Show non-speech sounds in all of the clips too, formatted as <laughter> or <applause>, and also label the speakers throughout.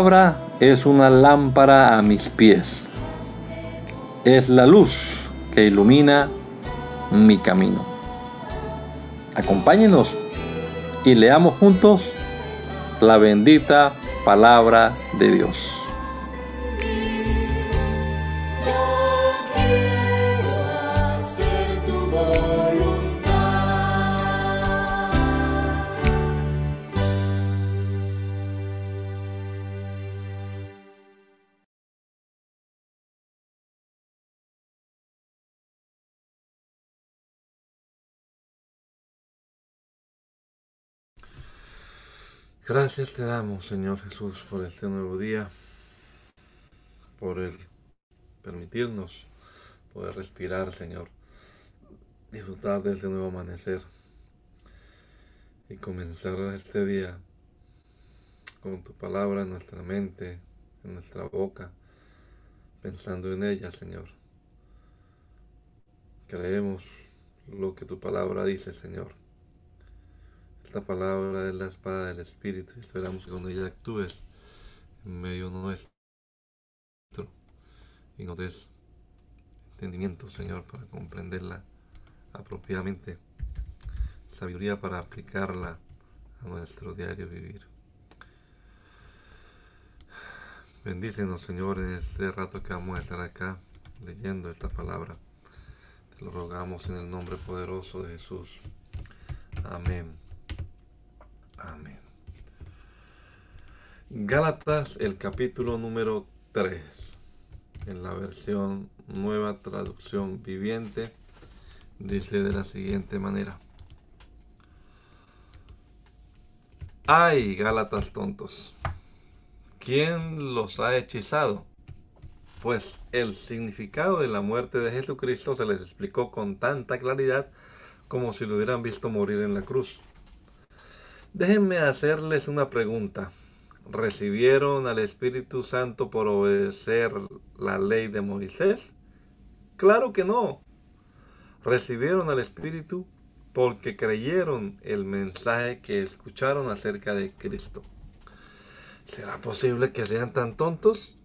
Speaker 1: Palabra es una lámpara a mis pies. Es la luz que ilumina mi camino. Acompáñenos y leamos juntos la bendita palabra de Dios.
Speaker 2: Gracias te damos, Señor Jesús, por este nuevo día, por el permitirnos poder respirar, Señor, disfrutar de este nuevo amanecer y comenzar este día con tu palabra en nuestra mente, en nuestra boca, pensando en ella, Señor. Creemos lo que tu palabra dice, Señor esta palabra es la espada del Espíritu y esperamos que cuando ella actúes en medio nuestro y nos des entendimiento, Señor, para comprenderla apropiadamente, sabiduría para aplicarla a nuestro diario vivir. Bendícenos, Señor, en este rato que vamos a estar acá leyendo esta palabra. Te lo rogamos en el nombre poderoso de Jesús. Amén. Amén. Gálatas, el capítulo número 3, en la versión nueva traducción viviente, dice de la siguiente manera. ¡Ay, Gálatas tontos! ¿Quién los ha hechizado? Pues el significado de la muerte de Jesucristo se les explicó con tanta claridad como si lo hubieran visto morir en la cruz. Déjenme hacerles una pregunta. ¿Recibieron al Espíritu Santo por obedecer la ley de Moisés? Claro que no. Recibieron al Espíritu porque creyeron el mensaje que escucharon acerca de Cristo. ¿Será posible que sean tan tontos?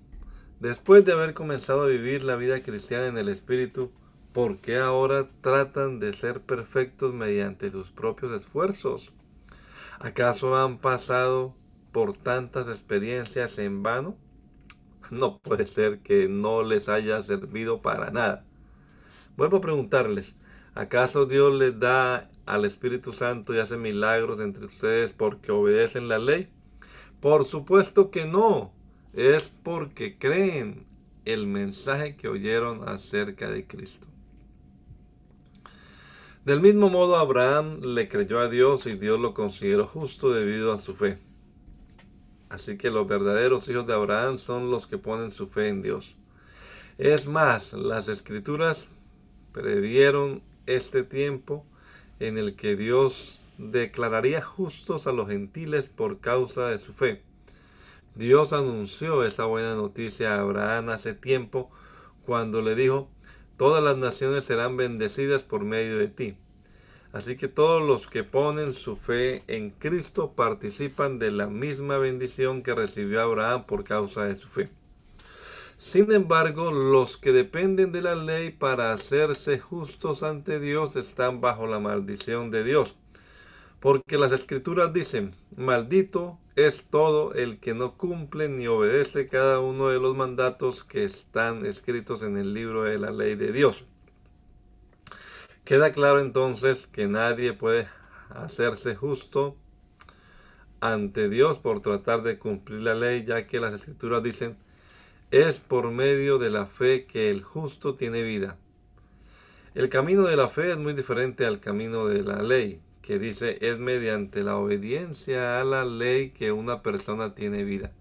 Speaker 2: Después de haber comenzado a vivir la vida cristiana en el Espíritu, ¿por qué ahora tratan de ser perfectos mediante sus propios esfuerzos? ¿Acaso han pasado por tantas experiencias en vano? <laughs> No puede ser que no les haya servido para nada. Vuelvo a preguntarles, ¿acaso Dios les da al Espíritu Santo y hace milagros entre ustedes porque obedecen la ley? Por supuesto que no. Es porque creen el mensaje que oyeron acerca de Cristo. Del mismo modo, Abraham le creyó a Dios y Dios lo consideró justo debido a su fe. Así que los verdaderos hijos de Abraham son los que ponen su fe en Dios. Es más, las escrituras previeron este tiempo en el que Dios declararía justos a los gentiles por causa de su fe. Dios anunció esa buena noticia a Abraham hace tiempo cuando le dijo, todas las naciones serán bendecidas por medio de ti. Así que todos los que ponen su fe en Cristo participan de la misma bendición que recibió Abraham por causa de su fe. Sin embargo, los que dependen de la ley para hacerse justos ante Dios están bajo la maldición de Dios. Porque las escrituras dicen, maldito es todo el que no cumple ni obedece cada uno de los mandatos que están escritos en el libro de la ley de Dios. Queda claro entonces que nadie puede hacerse justo ante Dios por tratar de cumplir la ley, ya que las escrituras dicen, es por medio de la fe que el justo tiene vida. El camino de la fe es muy diferente al camino de la ley, que dice es mediante la obediencia a la ley que una persona tiene vida.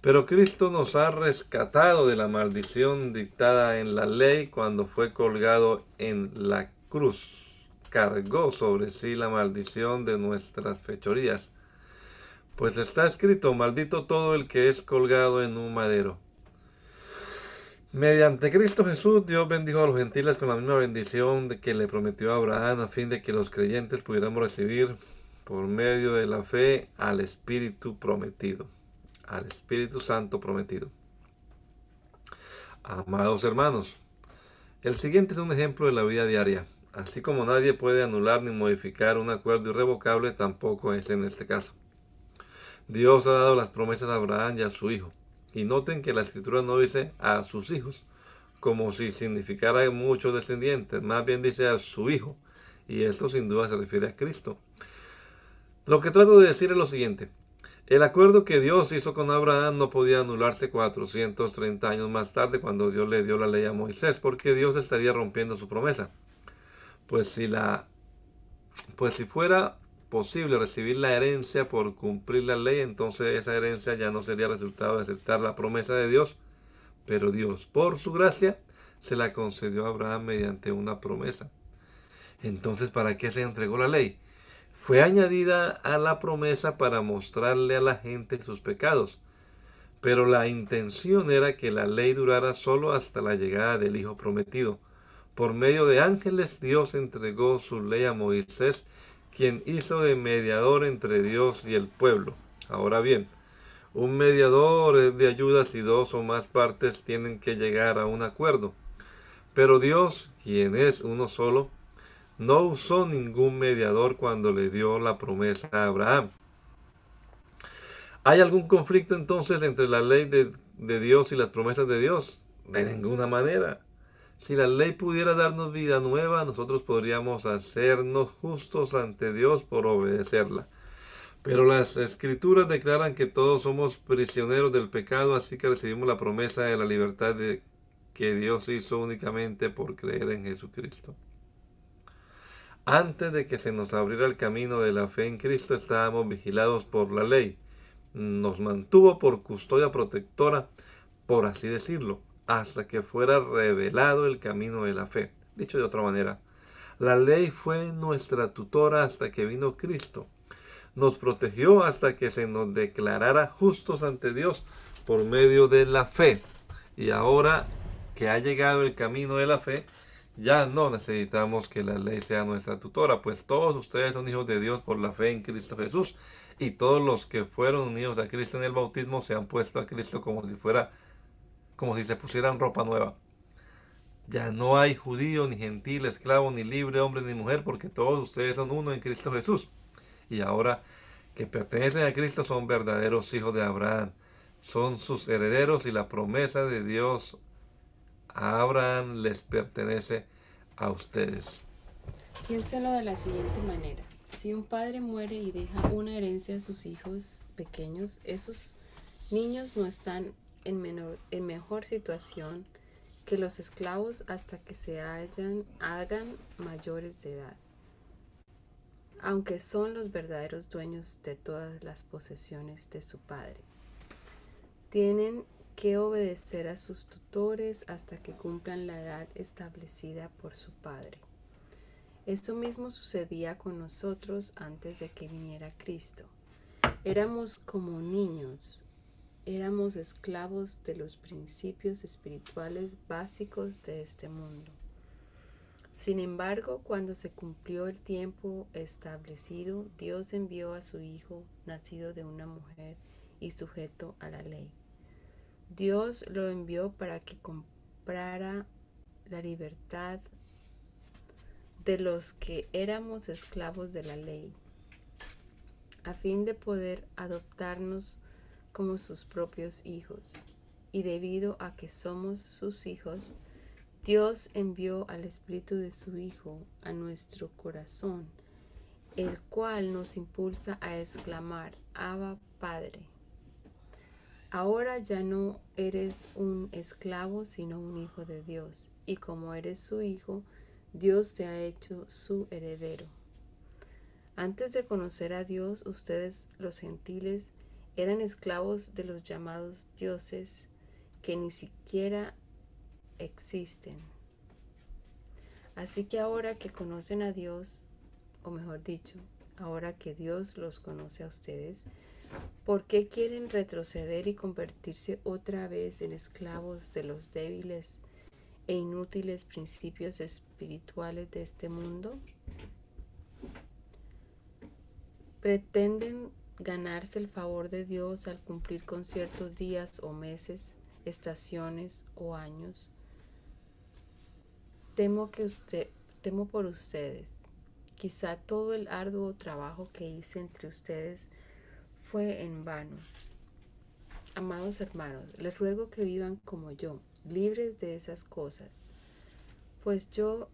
Speaker 2: Pero Cristo nos ha rescatado de la maldición dictada en la ley cuando fue colgado en la cruz. Cargó sobre sí la maldición de nuestras fechorías. Pues está escrito, maldito todo el que es colgado en un madero. Mediante Cristo Jesús, Dios bendijo a los gentiles con la misma bendición de que le prometió a Abraham a fin de que los creyentes pudiéramos recibir por medio de la fe al Espíritu prometido. al Espíritu Santo prometido. Amados hermanos, el siguiente es un ejemplo de la vida diaria. Así como nadie puede anular ni modificar un acuerdo irrevocable, tampoco es en este caso. Dios ha dado las promesas a Abraham y a su hijo. Y noten que la escritura no dice a sus hijos, como si significara muchos descendientes, más bien dice a su hijo. Y esto sin duda se refiere a Cristo. Lo que trato de decir es lo siguiente. El acuerdo que Dios hizo con Abraham no podía anularse 430 años más tarde cuando Dios le dio la ley a Moisés, porque Dios estaría rompiendo su promesa. Pues si la pues si fuera posible recibir la herencia por cumplir la ley, entonces esa herencia ya no sería resultado de aceptar la promesa de Dios, pero Dios, por su gracia, se la concedió a Abraham mediante una promesa. Entonces, ¿para qué se entregó la ley? Fue añadida a la promesa para mostrarle a la gente sus pecados, pero la intención era que la ley durara solo hasta la llegada del Hijo prometido. Por medio de ángeles Dios entregó su ley a Moisés, quien hizo de mediador entre Dios y el pueblo. Ahora bien, un mediador es de ayuda si dos o más partes tienen que llegar a un acuerdo. Pero Dios, quien es uno solo, no usó ningún mediador cuando le dio la promesa a Abraham. ¿Hay algún conflicto entonces entre la ley de, de, Dios y las promesas de Dios? De ninguna manera. Si la ley pudiera darnos vida nueva, nosotros podríamos hacernos justos ante Dios por obedecerla. Pero las escrituras declaran que todos somos prisioneros del pecado, así que recibimos la promesa de la libertad que Dios hizo únicamente por creer en Jesucristo. Antes de que se nos abriera el camino de la fe en Cristo, estábamos vigilados por la ley. Nos mantuvo por custodia protectora, por así decirlo, hasta que fuera revelado el camino de la fe. Dicho de otra manera, la ley fue nuestra tutora hasta que vino Cristo nos protegió hasta que se nos declarara justos ante Dios por medio de la fe. Y ahora que ha llegado el camino de la fe, ya no necesitamos que la ley sea nuestra tutora, pues todos ustedes son hijos de Dios por la fe en Cristo Jesús. Y todos los que fueron unidos a Cristo en el bautismo se han puesto a Cristo como si fuera, como si se pusieran ropa nueva. Ya no hay judío, ni gentil, esclavo, ni libre, hombre, ni mujer, porque todos ustedes son uno en Cristo Jesús y ahora que pertenecen a Cristo son verdaderos hijos de Abraham. Son sus herederos y la promesa de Dios a Abraham les pertenece a ustedes.
Speaker 3: Piénselo de la siguiente manera. Si un padre muere y deja una herencia a sus hijos pequeños, esos niños no están en, menor, en mejor situación que los esclavos hasta que se hayan, hagan mayores de edad aunque son los verdaderos dueños de todas las posesiones de su padre. Tienen que obedecer a sus tutores hasta que cumplan la edad establecida por su padre. Esto mismo sucedía con nosotros antes de que viniera Cristo. Éramos como niños, éramos esclavos de los principios espirituales básicos de este mundo. Sin embargo, cuando se cumplió el tiempo establecido, Dios envió a su Hijo, nacido de una mujer y sujeto a la ley. Dios lo envió para que comprara la libertad de los que éramos esclavos de la ley, a fin de poder adoptarnos como sus propios hijos. Y debido a que somos sus hijos, Dios envió al Espíritu de su Hijo a nuestro corazón, el cual nos impulsa a exclamar, Abba Padre. Ahora ya no eres un esclavo, sino un hijo de Dios, y como eres su hijo, Dios te ha hecho su heredero. Antes de conocer a Dios, ustedes, los gentiles, eran esclavos de los llamados dioses que ni siquiera existen. Así que ahora que conocen a Dios, o mejor dicho, ahora que Dios los conoce a ustedes, ¿por qué quieren retroceder y convertirse otra vez en esclavos de los débiles e inútiles principios espirituales de este mundo? Pretenden ganarse el favor de Dios al cumplir con ciertos días o meses, estaciones o años. Temo que usted, temo por ustedes. Quizá todo el arduo trabajo que hice entre ustedes fue en vano. Amados hermanos, les ruego que vivan como yo, libres de esas cosas, pues yo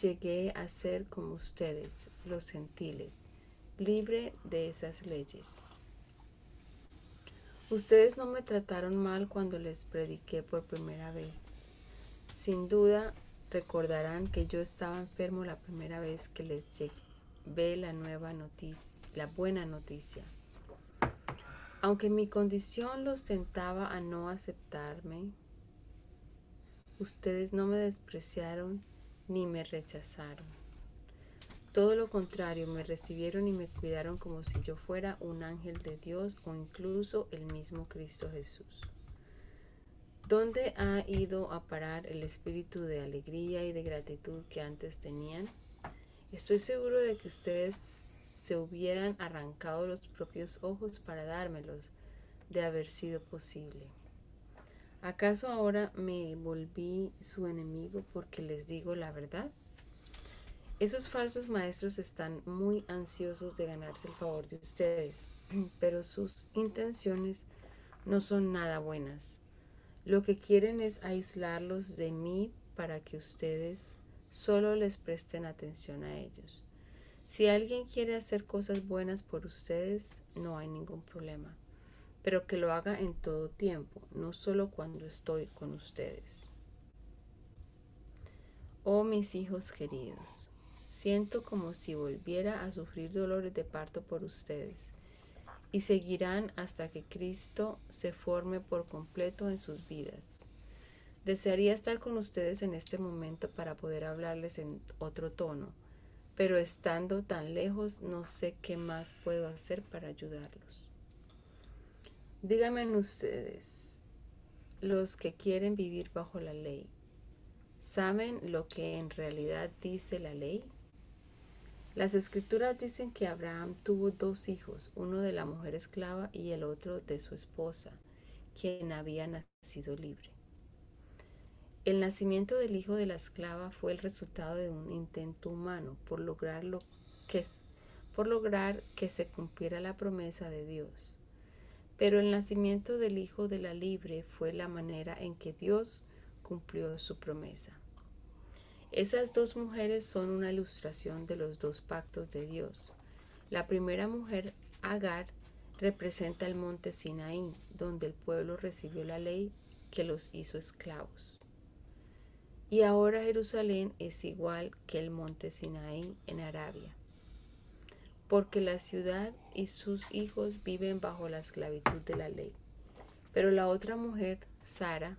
Speaker 3: llegué a ser como ustedes, los gentiles, libre de esas leyes. Ustedes no me trataron mal cuando les prediqué por primera vez. Sin duda recordarán que yo estaba enfermo la primera vez que les llevé la nueva noticia, la buena noticia. Aunque mi condición los tentaba a no aceptarme, ustedes no me despreciaron ni me rechazaron. Todo lo contrario, me recibieron y me cuidaron como si yo fuera un ángel de Dios o incluso el mismo Cristo Jesús. ¿Dónde ha ido a parar el espíritu de alegría y de gratitud que antes tenían? Estoy seguro de que ustedes se hubieran arrancado los propios ojos para dármelos de haber sido posible. ¿Acaso ahora me volví su enemigo porque les digo la verdad? Esos falsos maestros están muy ansiosos de ganarse el favor de ustedes, <clears throat> pero sus intenciones no son nada buenas. Lo que quieren es aislarlos de mí para que ustedes solo les presten atención a ellos. Si alguien quiere hacer cosas buenas por ustedes, no hay ningún problema, pero que lo haga en todo tiempo, no solo cuando estoy con ustedes. Oh mis hijos queridos, siento como si volviera a sufrir dolores de parto por ustedes, y seguirán hasta que Cristo se forme por completo en sus vidas. Desearía estar con ustedes en este momento para poder hablarles en otro tono, pero estando tan lejos no sé qué más puedo hacer para ayudarlos. Díganme ustedes, los que quieren vivir bajo la ley, ¿saben lo que en realidad dice la ley? Las escrituras dicen que Abraham tuvo dos hijos, uno de la mujer esclava y el otro de su esposa, quien había nacido libre. El nacimiento del hijo de la esclava fue el resultado de un intento humano por lograr, lo que, por lograr que se cumpliera la promesa de Dios. Pero el nacimiento del hijo de la libre fue la manera en que Dios cumplió su promesa. Esas dos mujeres son una ilustración de los dos pactos de Dios. La primera mujer, Agar, representa el monte Sinaí, donde el pueblo recibió la ley que los hizo esclavos. Y ahora Jerusalén es igual que el monte Sinaí en Arabia, porque la ciudad y sus hijos viven bajo la esclavitud de la ley. Pero la otra mujer, Sara,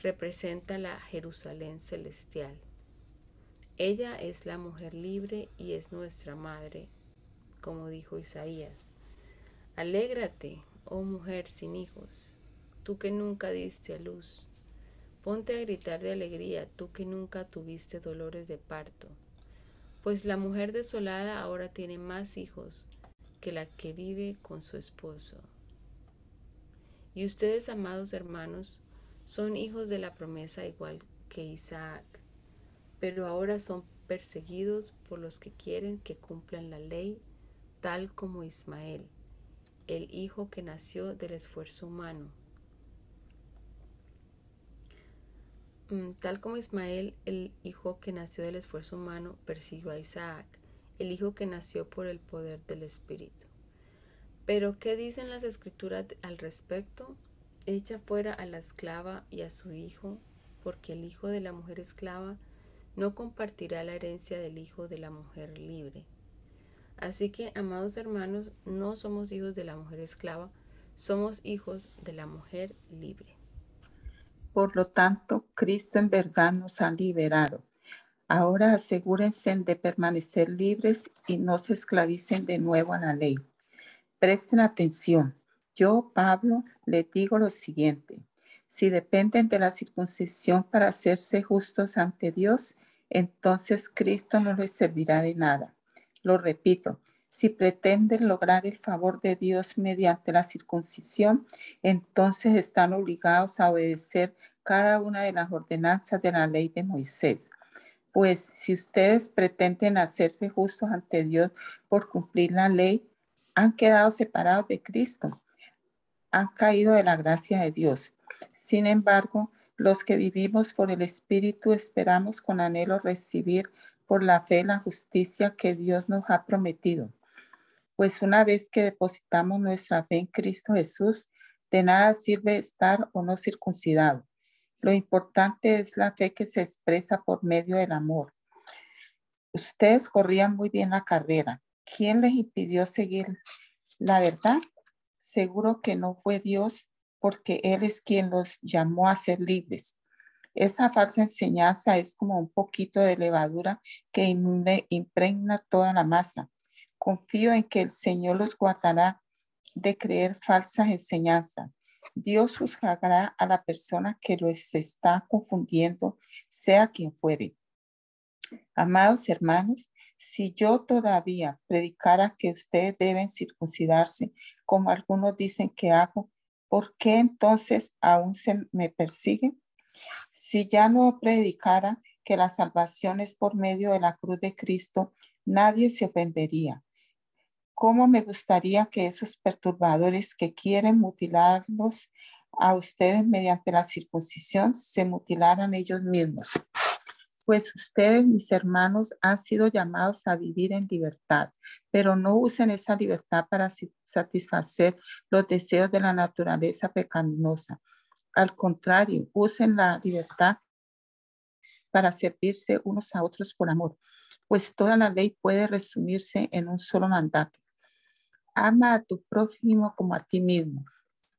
Speaker 3: representa la Jerusalén celestial. Ella es la mujer libre y es nuestra madre, como dijo Isaías. Alégrate, oh mujer sin hijos, tú que nunca diste a luz Ponte a gritar de alegría, tú que nunca tuviste dolores de parto, pues la mujer desolada ahora tiene más hijos que la que vive con su esposo. Y ustedes, amados hermanos, son hijos de la promesa igual que Isaac, pero ahora son perseguidos por los que quieren que cumplan la ley, tal como Ismael, el hijo que nació del esfuerzo humano Mm, tal como Ismael, el hijo que nació del esfuerzo humano, persiguió a Isaac, el hijo que nació por el poder del Espíritu. Pero, ¿qué dicen las escrituras al respecto? Echa fuera a la esclava y a su hijo, porque el hijo de la mujer esclava no compartirá la herencia del hijo de la mujer libre. Así que, amados hermanos, no somos hijos de la mujer esclava, somos hijos de la mujer libre.
Speaker 4: Por lo tanto, Cristo en verdad nos ha liberado. Ahora asegúrense de permanecer libres y no se esclavicen de nuevo a la ley. Presten atención. Yo, Pablo, les digo lo siguiente. Si dependen de la circuncisión para hacerse justos ante Dios, entonces Cristo no les servirá de nada. Lo repito, Si pretenden lograr el favor de Dios mediante la circuncisión, entonces están obligados a obedecer cada una de las ordenanzas de la ley de Moisés. Pues si ustedes pretenden hacerse justos ante Dios por cumplir la ley, han quedado separados de Cristo, han caído de la gracia de Dios. Sin embargo, los que vivimos por el Espíritu esperamos con anhelo recibir por la fe la justicia que Dios nos ha prometido. Pues una vez que depositamos nuestra fe en Cristo Jesús, de nada sirve estar o no circuncidado. Lo importante es la fe que se expresa por medio del amor. Ustedes corrían muy bien la carrera. ¿Quién les impidió seguir la verdad? Seguro que no fue Dios, porque Él es quien los llamó a ser libres. Esa falsa enseñanza es como un poquito de levadura que impregna toda la masa. Confío en que el Señor los guardará de creer falsas enseñanzas. Dios juzgará a la persona que los está confundiendo, sea quien fuere. Amados hermanos, si yo todavía predicara que ustedes deben circuncidarse, como algunos dicen que hago, ¿por qué entonces aún se me persigue? Si ya no predicara que la salvación es por medio de la cruz de Cristo, nadie se ofendería. ¿Cómo me gustaría que esos perturbadores que quieren mutilarlos a ustedes mediante la circuncisión se mutilaran ellos mismos? Pues ustedes, mis hermanos, han sido llamados a vivir en libertad, pero no usen esa libertad para satisfacer los deseos de la naturaleza pecaminosa. Al contrario, usen la libertad para servirse unos a otros por amor, pues toda la ley puede resumirse en un solo mandato ama a tu prójimo como a ti mismo.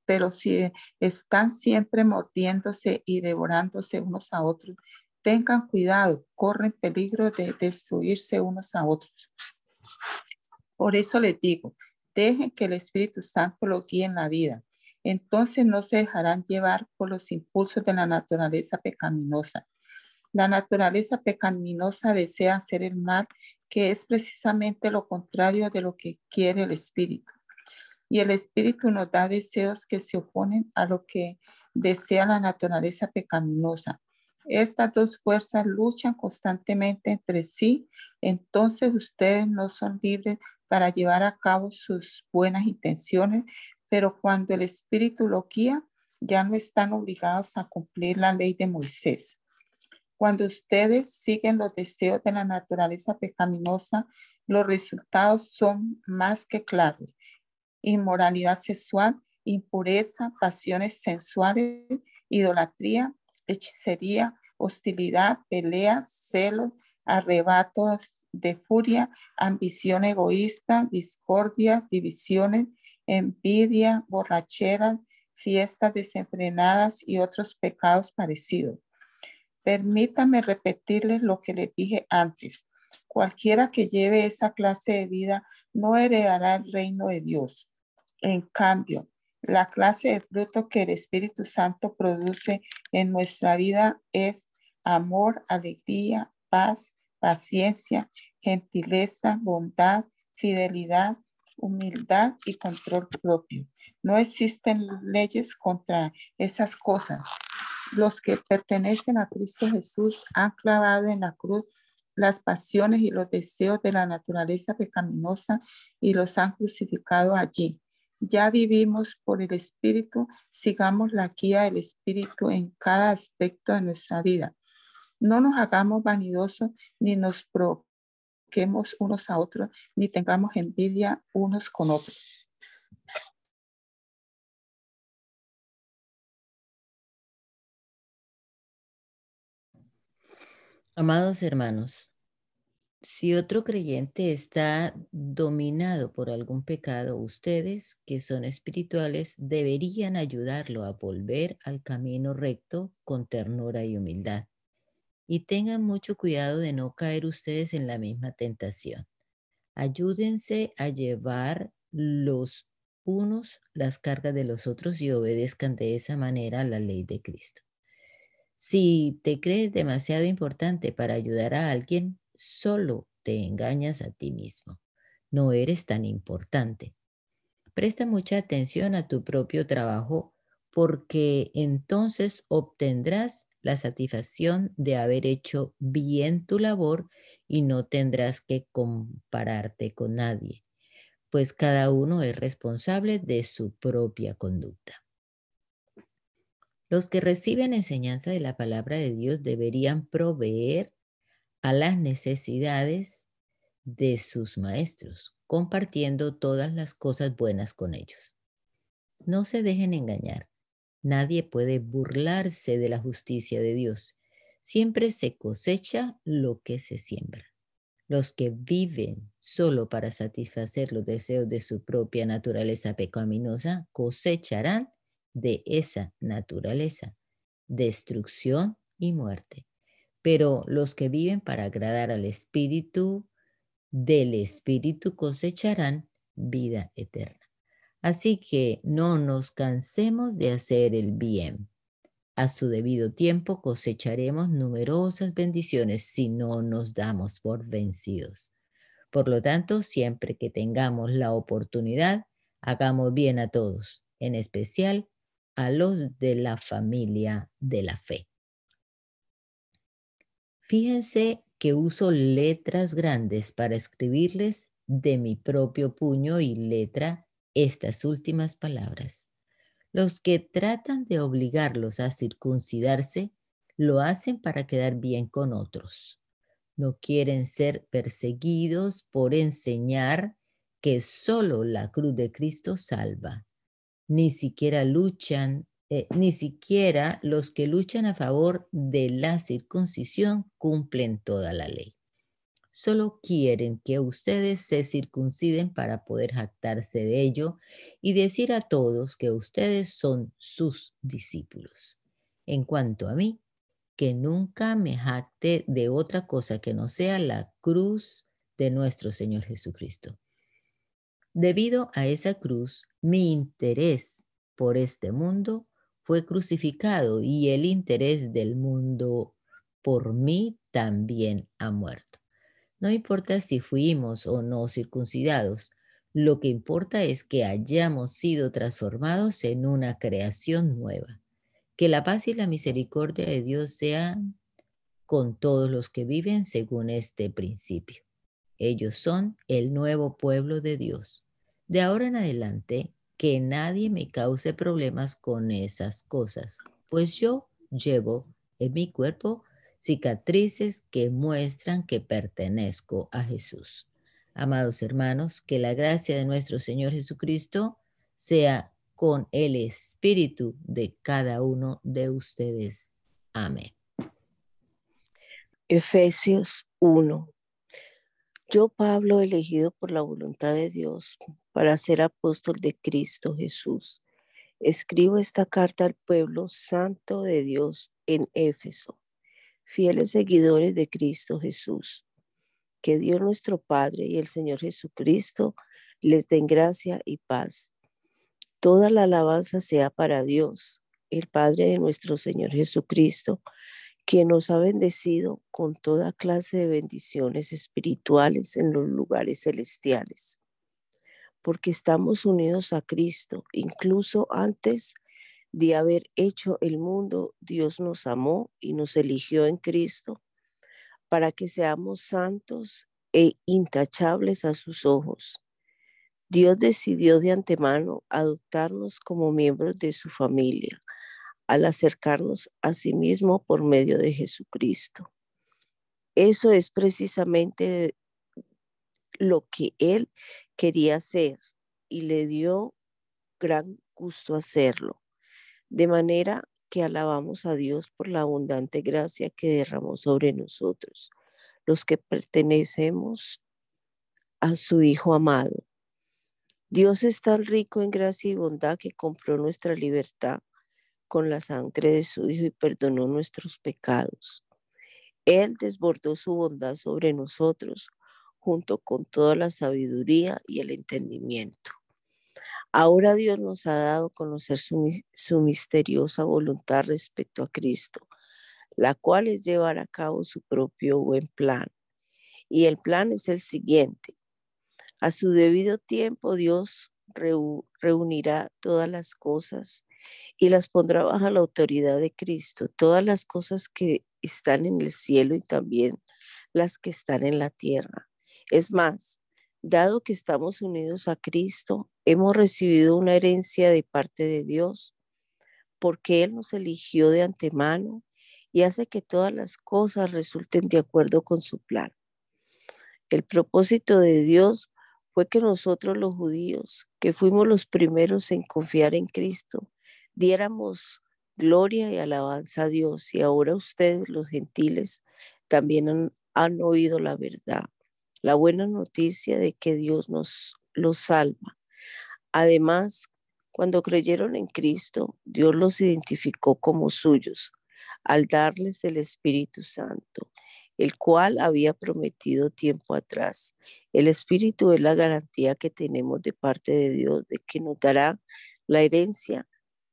Speaker 4: Pero si están siempre mordiéndose y devorándose unos a otros, tengan cuidado, corren peligro de destruirse unos a otros. Por eso les digo, dejen que el Espíritu Santo lo guíe en la vida. Entonces no se dejarán llevar por los impulsos de la naturaleza pecaminosa. La naturaleza pecaminosa desea hacer el mal que es precisamente lo contrario de lo que quiere el espíritu. Y el espíritu nos da deseos que se oponen a lo que desea la naturaleza pecaminosa. Estas dos fuerzas luchan constantemente entre sí, entonces ustedes no son libres para llevar a cabo sus buenas intenciones, pero cuando el espíritu lo guía, ya no están obligados a cumplir la ley de Moisés. Cuando ustedes siguen los deseos de la naturaleza pecaminosa, los resultados son más que claros. Inmoralidad sexual, impureza, pasiones sensuales, idolatría, hechicería, hostilidad, peleas, celos, arrebatos de furia, ambición egoísta, discordia, divisiones, envidia, borracheras, fiestas desenfrenadas y otros pecados parecidos. Permítame repetirles lo que les dije antes. Cualquiera que lleve esa clase de vida no heredará el reino de Dios. En cambio, la clase de fruto que el Espíritu Santo produce en nuestra vida es amor, alegría, paz, paciencia, gentileza, bondad, fidelidad, humildad y control propio. No existen leyes contra esas cosas. Los que pertenecen a Cristo Jesús han clavado en la cruz las pasiones y los deseos de la naturaleza pecaminosa y los han crucificado allí. Ya vivimos por el Espíritu, sigamos la guía del Espíritu en cada aspecto de nuestra vida. No nos hagamos vanidosos ni nos provoquemos unos a otros, ni tengamos envidia unos con otros.
Speaker 5: Amados hermanos, si otro creyente está dominado por algún pecado, ustedes que son espirituales deberían ayudarlo a volver al camino recto con ternura y humildad. Y tengan mucho cuidado de no caer ustedes en la misma tentación. Ayúdense a llevar los unos las cargas de los otros y obedezcan de esa manera la ley de Cristo. Si te crees demasiado importante para ayudar a alguien, solo te engañas a ti mismo. no eres tan importante. Presta mucha atención a tu propio trabajo porque entonces obtendrás la satisfacción de haber hecho bien tu labor y no tendrás que compararte con nadie, pues cada uno es responsable de su propia conducta. Los que reciben enseñanza de la palabra de Dios deberían proveer a las necesidades de sus maestros, compartiendo todas las cosas buenas con ellos. No se dejen engañar. Nadie puede burlarse de la justicia de Dios. Siempre se cosecha lo que se siembra. Los que viven solo para satisfacer los deseos de su propia naturaleza pecaminosa cosecharán de esa naturaleza, destrucción y muerte. Pero los que viven para agradar al Espíritu, del Espíritu cosecharán vida eterna. Así que no nos cansemos de hacer el bien. A su debido tiempo cosecharemos numerosas bendiciones si no nos damos por vencidos. Por lo tanto, siempre que tengamos la oportunidad, hagamos bien a todos, en especial a los de la familia de la fe. Fíjense que uso letras grandes para escribirles de mi propio puño y letra estas últimas palabras. Los que tratan de obligarlos a circuncidarse lo hacen para quedar bien con otros. No quieren ser perseguidos por enseñar que solo la cruz de Cristo salva ni siquiera luchan, eh, ni siquiera los que luchan a favor de la circuncisión cumplen toda la ley. Solo quieren que ustedes se circunciden para poder jactarse de ello y decir a todos que ustedes son sus discípulos. En cuanto a mí, que nunca me jacte de otra cosa que no sea la cruz de nuestro Señor Jesucristo. Debido a esa cruz, mi interés por este mundo fue crucificado y el interés del mundo por mí también ha muerto. No importa si fuimos o no circuncidados, lo que importa es que hayamos sido transformados en una creación nueva. Que la paz y la misericordia de Dios sean con todos los que viven según este principio. Ellos son el nuevo pueblo de Dios. De ahora en adelante, que nadie me cause problemas con esas cosas, pues yo llevo en mi cuerpo cicatrices que muestran que pertenezco a Jesús. Amados hermanos, que la gracia de nuestro Señor Jesucristo sea con el espíritu de cada uno de ustedes. Amén.
Speaker 6: Efesios 1, yo, Pablo, elegido por la voluntad de Dios para ser apóstol de Cristo Jesús, escribo esta carta al pueblo santo de Dios en Éfeso, fieles seguidores de Cristo Jesús. Que Dios nuestro Padre y el Señor Jesucristo les den gracia y paz. Toda la alabanza sea para Dios, el Padre de nuestro Señor Jesucristo, quien nos ha bendecido con toda clase de bendiciones espirituales en los lugares celestiales. Porque estamos unidos a Cristo, incluso antes de haber hecho el mundo, Dios nos amó y nos eligió en Cristo para que seamos santos e intachables a sus ojos. Dios decidió de antemano adoptarnos como miembros de su familia al acercarnos a sí mismo por medio de Jesucristo. Eso es precisamente lo que Él quería hacer y le dio gran gusto hacerlo. De manera que alabamos a Dios por la abundante gracia que derramó sobre nosotros, los que pertenecemos a su Hijo amado. Dios es tan rico en gracia y bondad que compró nuestra libertad con la sangre de su Hijo y perdonó nuestros pecados. Él desbordó su bondad sobre nosotros junto con toda la sabiduría y el entendimiento. Ahora Dios nos ha dado conocer su, misteriosa voluntad respecto a Cristo, la cual es llevar a cabo su propio buen plan. Y el plan es el siguiente, A su debido tiempo Dios reunirá todas las cosas y las pondrá bajo la autoridad de Cristo, todas las cosas que están en el cielo y también las que están en la tierra. Es más, dado que estamos unidos a Cristo, hemos recibido una herencia de parte de Dios, porque Él nos eligió de antemano y hace que todas las cosas resulten de acuerdo con su plan. El propósito de Dios fue que nosotros los judíos, que fuimos los primeros en confiar en Cristo, diéramos gloria y alabanza a Dios. Y ahora ustedes, los gentiles, también han, oído la verdad, la buena noticia de que Dios nos los salva. Además, cuando creyeron en Cristo, Dios los identificó como suyos al darles el Espíritu Santo, el cual había prometido tiempo atrás. El Espíritu es la garantía que tenemos de parte de Dios de que nos dará la herencia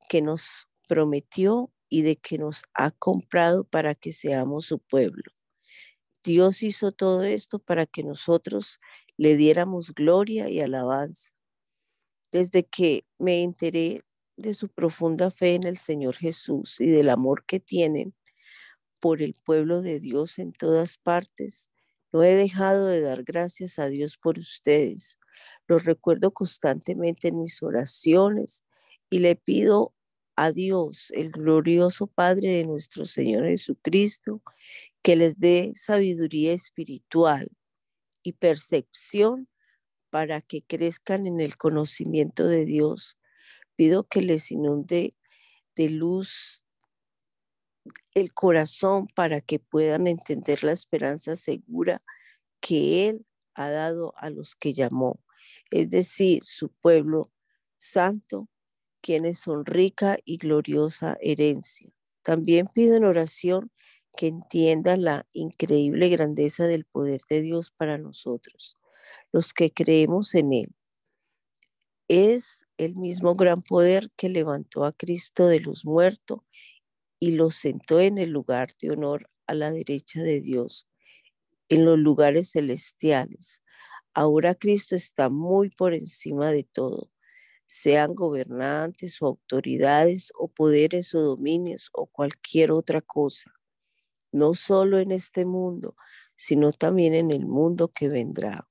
Speaker 6: que nos prometió y de que nos ha comprado para que seamos su pueblo. Dios hizo todo esto para que nosotros le diéramos gloria y alabanza. Desde que me enteré de su profunda fe en el Señor Jesús y del amor que tienen por el pueblo de Dios en todas partes, no he dejado de dar gracias a Dios por ustedes. Los recuerdo constantemente en mis oraciones y le pido a Dios, el glorioso Padre de nuestro Señor Jesucristo, que les dé sabiduría espiritual y percepción para que crezcan en el conocimiento de Dios. Pido que les inunde de luz el corazón para que puedan entender la esperanza segura que Él ha dado a los que llamó, es decir, su pueblo santo quienes son rica y gloriosa herencia. También pido en oración que entiendan la increíble grandeza del poder de Dios para nosotros, los que creemos en Él. Es el mismo gran poder que levantó a Cristo de los muertos y lo sentó en el lugar de honor a la derecha de Dios, en los lugares celestiales. Ahora Cristo está muy por encima de todo sean gobernantes o autoridades o poderes o dominios o cualquier otra cosa, no solo en este mundo, sino también en el mundo que vendrá.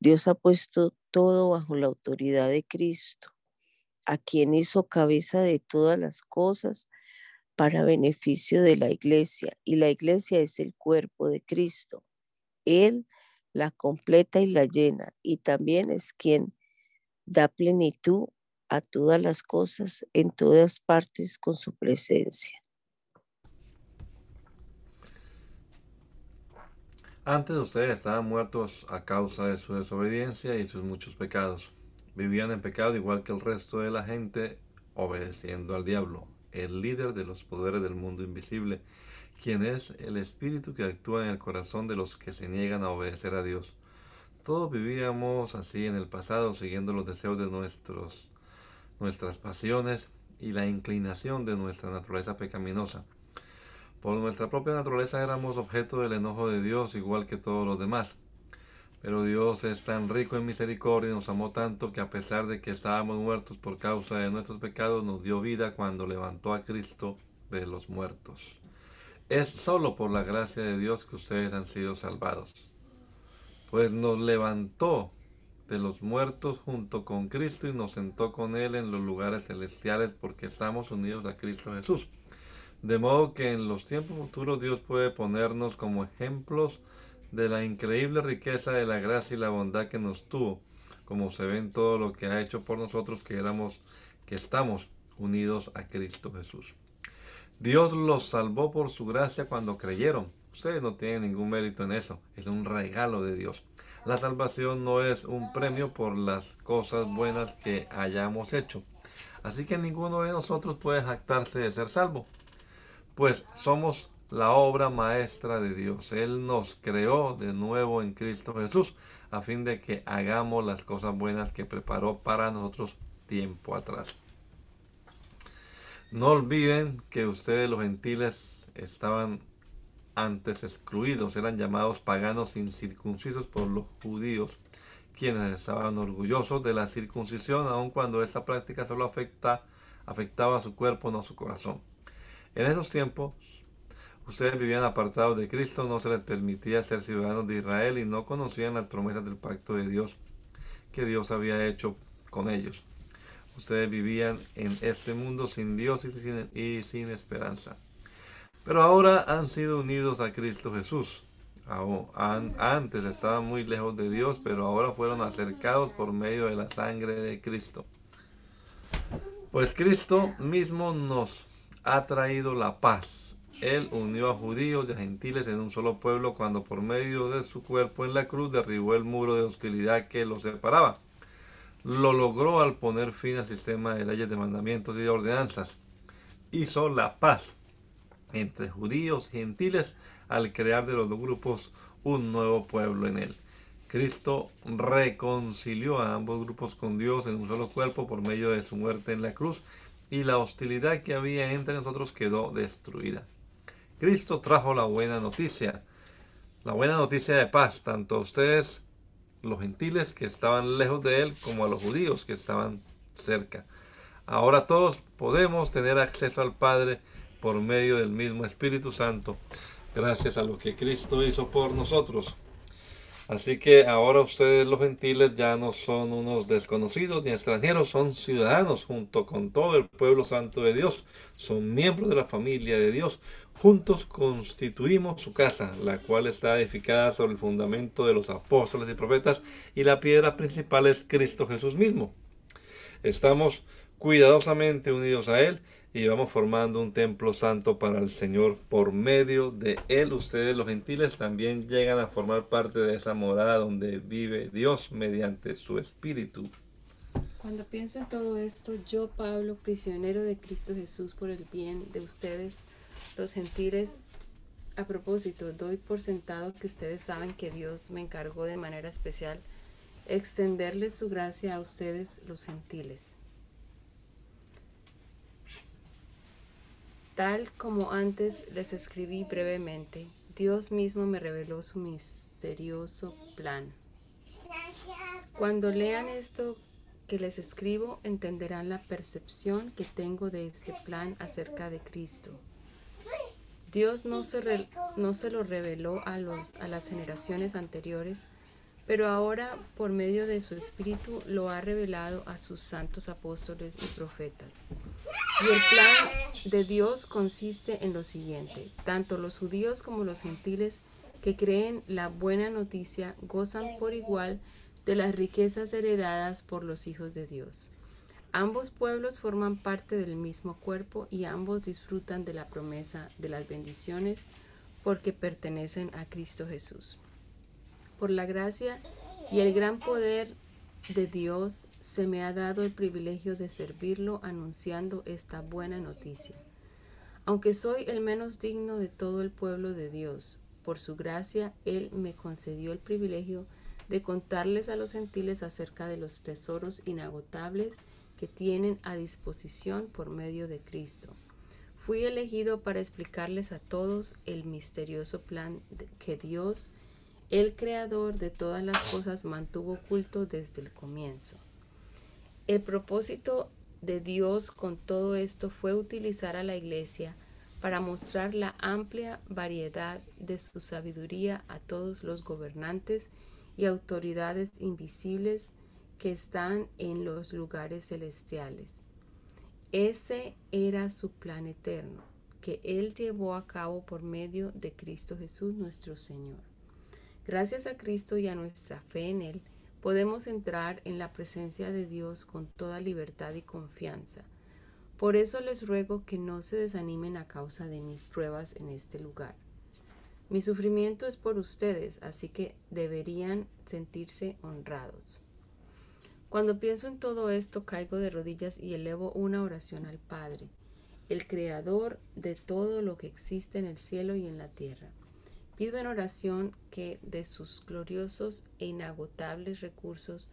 Speaker 6: Dios ha puesto todo bajo la autoridad de Cristo, a quien hizo cabeza de todas las cosas para beneficio de la iglesia, y la iglesia es el cuerpo de Cristo. Él la completa y la llena, y también es quien da plenitud a todas las cosas en todas partes con su presencia.
Speaker 2: Antes de ustedes estaban muertos a causa de su desobediencia y sus muchos pecados. Vivían en pecado igual que el resto de la gente, obedeciendo al diablo, el líder de los poderes del mundo invisible, quien es el espíritu que actúa en el corazón de los que se niegan a obedecer a Dios. Todos vivíamos así en el pasado, siguiendo los deseos de nuestros, nuestras pasiones y la inclinación de nuestra naturaleza pecaminosa. Por nuestra propia naturaleza éramos objeto del enojo de Dios igual que todos los demás. Pero Dios es tan rico en misericordia y nos amó tanto que a pesar de que estábamos muertos por causa de nuestros pecados, nos dio vida cuando levantó a Cristo de los muertos. Es solo por la gracia de Dios que ustedes han sido salvados pues nos levantó de los muertos junto con Cristo y nos sentó con Él en los lugares celestiales porque estamos unidos a Cristo Jesús. De modo que en los tiempos futuros Dios puede ponernos como ejemplos de la increíble riqueza de la gracia y la bondad que nos tuvo, como se ve en todo lo que ha hecho por nosotros que éramos, que estamos unidos a Cristo Jesús. Dios los salvó por su gracia cuando creyeron Ustedes no tienen ningún mérito en eso, es un regalo de Dios. La salvación no es un premio por las cosas buenas que hayamos hecho. Así que ninguno de nosotros puede jactarse de ser salvo, pues somos la obra maestra de Dios. Él nos creó de nuevo en Cristo Jesús a fin de que hagamos las cosas buenas que preparó para nosotros tiempo atrás. No olviden que ustedes los gentiles estaban antes excluidos, eran llamados paganos incircuncisos por los judíos, quienes estaban orgullosos de la circuncisión, aun cuando esta práctica solo afecta, afectaba a su cuerpo, no a su corazón. En esos tiempos, ustedes vivían apartados de Cristo, no se les permitía ser ciudadanos de Israel y no conocían las promesas del pacto de Dios que Dios había hecho con ellos. Ustedes vivían en este mundo sin Dios y sin, y sin esperanza. Pero ahora han sido unidos a Cristo Jesús. Antes estaban muy lejos de Dios, pero ahora fueron acercados por medio de la sangre de Cristo. Pues Cristo mismo nos ha traído la paz. Él unió a judíos y a gentiles en un solo pueblo cuando por medio de su cuerpo en la cruz derribó el muro de hostilidad que los separaba lo logró al poner fin al sistema de leyes de mandamientos y de ordenanzas. Hizo la paz entre judíos y gentiles al crear de los dos grupos un nuevo pueblo en él. Cristo reconcilió a ambos grupos con Dios en un solo cuerpo por medio de su muerte en la cruz y la hostilidad que había entre nosotros quedó destruida. Cristo trajo la buena noticia, la buena noticia de paz, tanto a ustedes los gentiles que estaban lejos de él como a los judíos que estaban cerca. Ahora todos podemos tener acceso al Padre por medio del mismo Espíritu Santo, gracias a lo que Cristo hizo por nosotros. Así que ahora ustedes los gentiles ya no son unos desconocidos ni extranjeros, son ciudadanos junto con todo el pueblo santo de Dios, son miembros de la familia de Dios, Juntos constituimos su casa, la cual está edificada sobre el fundamento de los apóstoles y profetas, y la piedra principal es Cristo Jesús mismo. Estamos cuidadosamente unidos a Él y vamos formando un templo santo para el Señor. Por medio de Él, ustedes los gentiles también llegan a formar parte de esa morada donde vive Dios mediante su Espíritu.
Speaker 3: Cuando pienso en todo esto, yo, Pablo, prisionero de Cristo Jesús por el bien de ustedes, los gentiles, a propósito, doy por sentado que ustedes saben que Dios me encargó de manera especial extenderles su gracia a ustedes, los gentiles. Tal como antes les escribí brevemente, Dios mismo me reveló su misterioso plan. Cuando lean esto que les escribo, entenderán la percepción que tengo de este plan acerca de Cristo. Dios no se, no se lo reveló a, los, a las generaciones anteriores, pero ahora por medio de su Espíritu lo ha revelado a sus santos apóstoles y profetas. Y el plan de Dios consiste en lo siguiente, tanto los judíos como los gentiles que creen la buena noticia gozan por igual de las riquezas heredadas por los hijos de Dios. Ambos pueblos forman parte del mismo cuerpo y ambos disfrutan de la promesa de las bendiciones porque pertenecen a Cristo Jesús. Por la gracia y el gran poder de Dios se me ha dado el privilegio de servirlo anunciando esta buena noticia. Aunque soy el menos digno de todo el pueblo de Dios, por su gracia Él me concedió el privilegio de contarles a los gentiles acerca de los tesoros inagotables que tienen a disposición por medio de Cristo. Fui elegido para explicarles a todos el misterioso plan que Dios, el creador de todas las cosas, mantuvo oculto desde el comienzo. El propósito de Dios con todo esto fue utilizar a la iglesia para mostrar la amplia variedad de su sabiduría a todos los gobernantes y autoridades invisibles que están en los lugares celestiales. Ese era su plan eterno, que Él llevó a cabo por medio de Cristo Jesús nuestro Señor. Gracias a Cristo y a nuestra fe en Él, podemos entrar en la presencia de Dios con toda libertad y confianza. Por eso les ruego que no se desanimen a causa de mis pruebas en este lugar. Mi sufrimiento es por ustedes, así que deberían sentirse honrados. Cuando pienso en todo esto, caigo de rodillas y elevo una oración al Padre, el Creador de todo lo que existe en el cielo y en la tierra. Pido en oración que de sus gloriosos e inagotables recursos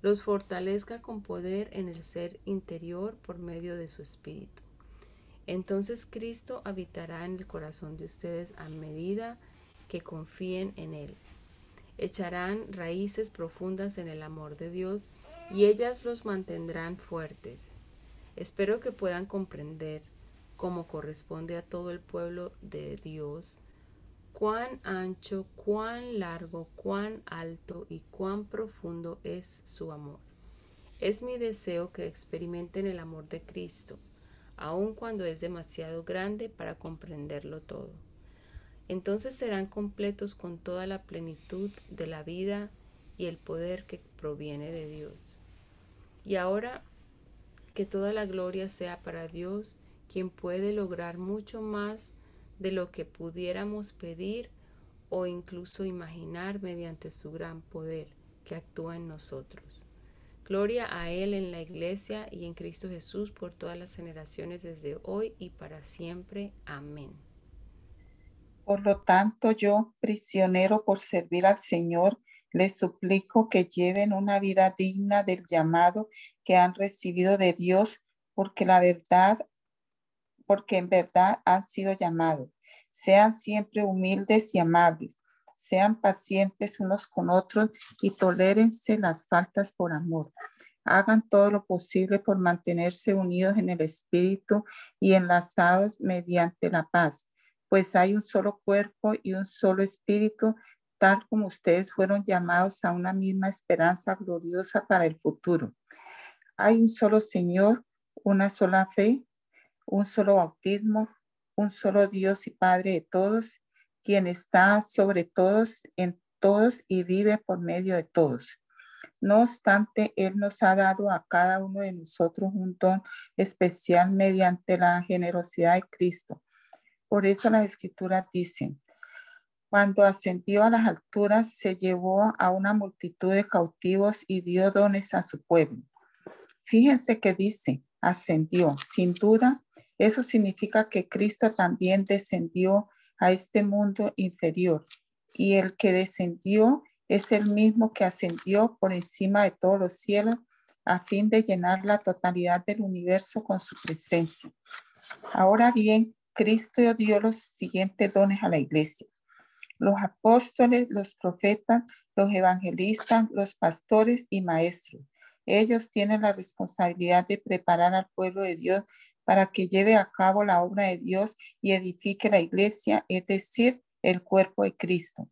Speaker 3: los fortalezca con poder en el ser interior por medio de su Espíritu. Entonces Cristo habitará en el corazón de ustedes a medida que confíen en Él echarán raíces profundas en el amor de Dios y ellas los mantendrán fuertes. Espero que puedan comprender, como corresponde a todo el pueblo de Dios, cuán ancho, cuán largo, cuán alto y cuán profundo es su amor. Es mi deseo que experimenten el amor de Cristo, aun cuando es demasiado grande para comprenderlo todo. Entonces serán completos con toda la plenitud de la vida y el poder que proviene de Dios. Y ahora que toda la gloria sea para Dios, quien puede lograr mucho más de lo que pudiéramos pedir o incluso imaginar mediante su gran poder que actúa en nosotros. Gloria a Él en la Iglesia y en Cristo Jesús por todas las generaciones desde hoy y para siempre. Amén.
Speaker 4: Por lo tanto, yo, prisionero por servir al Señor, les suplico que lleven una vida digna del llamado que han recibido de Dios, porque la verdad, porque en verdad han sido llamados. Sean siempre humildes y amables. Sean pacientes unos con otros y tolérense las faltas por amor. Hagan todo lo posible por mantenerse unidos en el Espíritu y enlazados mediante la paz pues hay un solo cuerpo y un solo espíritu, tal como ustedes fueron llamados a una misma esperanza gloriosa para el futuro. Hay un solo Señor, una sola fe, un solo bautismo, un solo Dios y Padre de todos, quien está sobre todos, en todos y vive por medio de todos. No obstante, Él nos ha dado a cada uno de nosotros un don especial mediante la generosidad de Cristo. Por eso las escrituras dicen, cuando ascendió a las alturas, se llevó a una multitud de cautivos y dio dones a su pueblo. Fíjense que dice, ascendió. Sin duda, eso significa que Cristo también descendió a este mundo inferior. Y el que descendió es el mismo que ascendió por encima de todos los cielos a fin de llenar la totalidad del universo con su presencia. Ahora bien, Cristo dio los siguientes dones a la iglesia. Los apóstoles, los profetas, los evangelistas, los pastores y maestros. Ellos tienen la responsabilidad de preparar al pueblo de Dios para que lleve a cabo la obra de Dios y edifique la iglesia, es decir, el cuerpo de Cristo.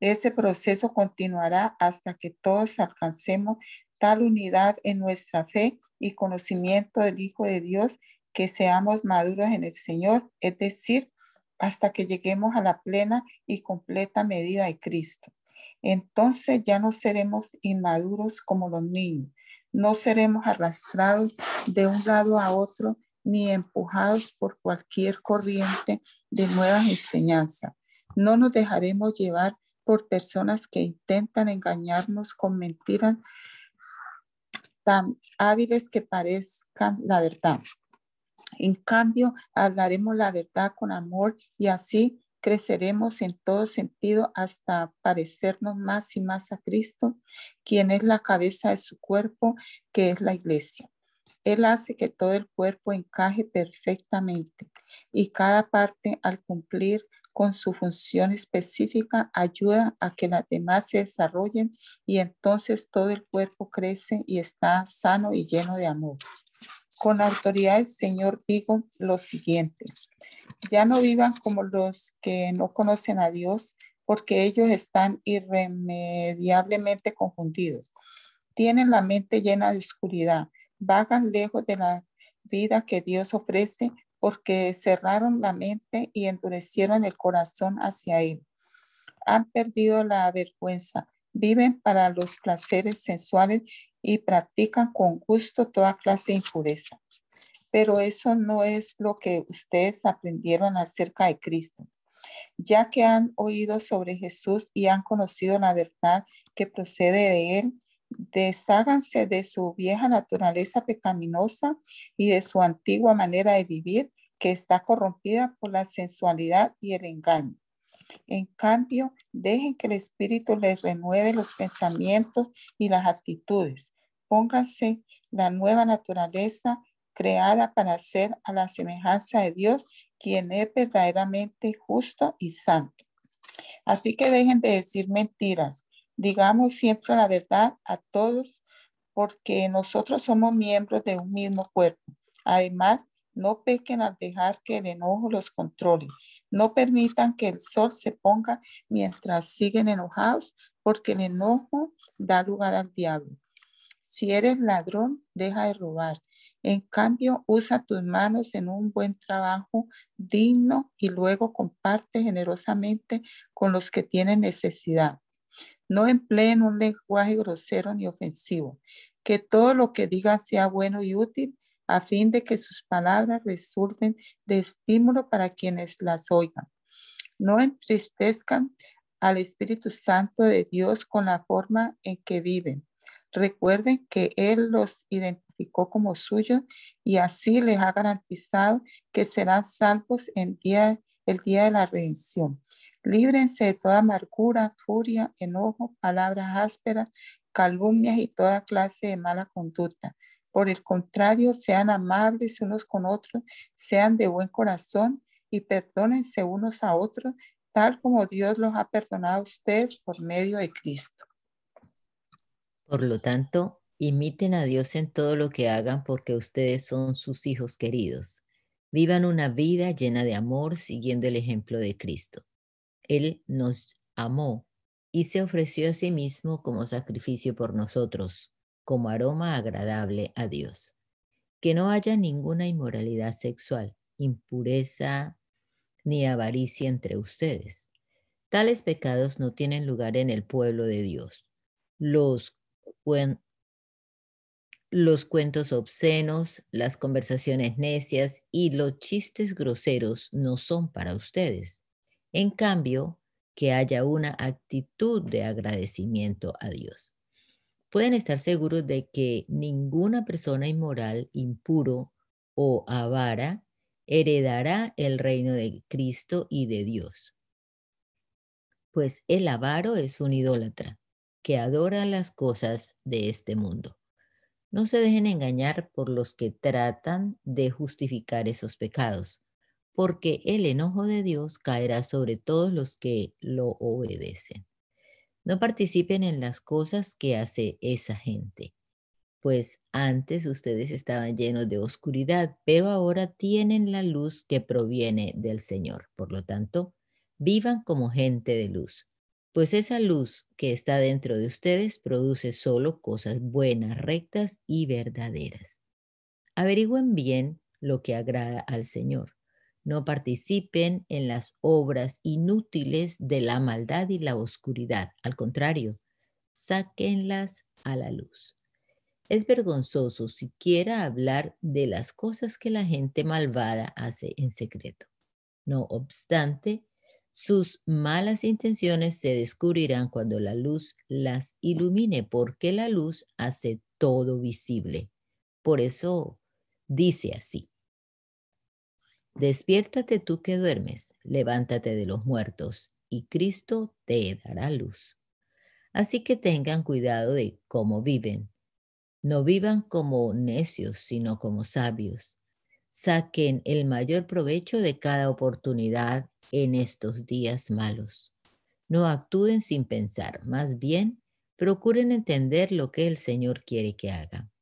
Speaker 4: Ese proceso continuará hasta que todos alcancemos tal unidad en nuestra fe y conocimiento del Hijo de Dios que seamos maduros en el Señor, es decir, hasta que lleguemos a la plena y completa medida de Cristo. Entonces ya no seremos inmaduros como los niños, no seremos arrastrados de un lado a otro ni empujados por cualquier corriente de nuevas enseñanzas. No nos dejaremos llevar por personas que intentan engañarnos con mentiras tan hábiles que parezcan la verdad. En cambio, hablaremos la verdad con amor y así creceremos en todo sentido hasta parecernos más y más a Cristo, quien es la cabeza de su cuerpo, que es la iglesia. Él hace que todo el cuerpo encaje perfectamente y cada parte al cumplir con su función específica ayuda a que las demás se desarrollen y entonces todo el cuerpo crece y está sano y lleno de amor. Con autoridad del Señor digo lo siguiente, ya no vivan como los que no conocen a Dios, porque ellos están irremediablemente confundidos. Tienen la mente llena de oscuridad, vagan lejos de la vida que Dios ofrece porque cerraron la mente y endurecieron el corazón hacia Él. Han perdido la vergüenza, viven para los placeres sensuales y practican con gusto toda clase de impureza. Pero eso no es lo que ustedes aprendieron acerca de Cristo. Ya que han oído sobre Jesús y han conocido la verdad que procede de Él, desháganse de su vieja naturaleza pecaminosa y de su antigua manera de vivir que está corrompida por la sensualidad y el engaño. En cambio, dejen que el Espíritu les renueve los pensamientos y las actitudes. Pónganse la nueva naturaleza creada para ser a la semejanza de Dios, quien es verdaderamente justo y santo. Así que dejen de decir mentiras. Digamos siempre la verdad a todos porque nosotros somos miembros de un mismo cuerpo. Además, no pequen al dejar que el enojo los controle. No permitan que el sol se ponga mientras siguen enojados, porque el enojo da lugar al diablo. Si eres ladrón, deja de robar. En cambio, usa tus manos en un buen trabajo digno y luego comparte generosamente con los que tienen necesidad. No empleen un lenguaje grosero ni ofensivo. Que todo lo que digan sea bueno y útil a fin de que sus palabras resulten de estímulo para quienes las oigan. No entristezcan al Espíritu Santo de Dios con la forma en que viven. Recuerden que Él los identificó como suyos y así les ha garantizado que serán salvos en día, el día de la redención. Líbrense de toda amargura, furia, enojo, palabras ásperas, calumnias y toda clase de mala conducta. Por el contrario, sean amables unos con otros, sean de buen corazón y perdónense unos a otros, tal como Dios los ha perdonado a ustedes por medio de Cristo.
Speaker 5: Por lo tanto, imiten a Dios en todo lo que hagan porque ustedes son sus hijos queridos. Vivan una vida llena de amor siguiendo el ejemplo de Cristo. Él nos amó y se ofreció a sí mismo como sacrificio por nosotros, como aroma agradable a Dios. Que no haya ninguna inmoralidad sexual, impureza ni avaricia entre ustedes. Tales pecados no tienen lugar en el pueblo de Dios. Los, los cuentos obscenos, las conversaciones necias y los chistes groseros no son para ustedes. En cambio, que haya una actitud de agradecimiento a Dios. Pueden estar seguros de que ninguna persona inmoral, impuro o avara heredará el reino de Cristo y de Dios. Pues el avaro es un idólatra que adora las cosas de este mundo. No se dejen engañar por los que tratan de justificar esos pecados porque el enojo de Dios caerá sobre todos los que lo obedecen. No participen en las cosas que hace esa gente, pues antes ustedes estaban llenos de oscuridad, pero ahora tienen la luz que proviene del Señor. Por lo tanto, vivan como gente de luz, pues esa luz que está dentro de ustedes produce solo cosas buenas, rectas y verdaderas. Averigüen bien lo que agrada al Señor no participen en las obras inútiles de la maldad y la oscuridad. Al contrario, sáquenlas a la luz. Es vergonzoso siquiera hablar de las cosas que la gente malvada hace en secreto. No obstante, sus malas intenciones se descubrirán cuando la luz las ilumine, porque la luz hace todo visible. Por eso dice así. Despiértate tú que duermes, levántate de los muertos, y Cristo te dará luz. Así que tengan cuidado de cómo viven. No vivan como necios, sino como sabios. Saquen el mayor provecho de cada oportunidad en estos días malos. No actúen sin pensar, más bien procuren entender lo que el Señor quiere que hagan.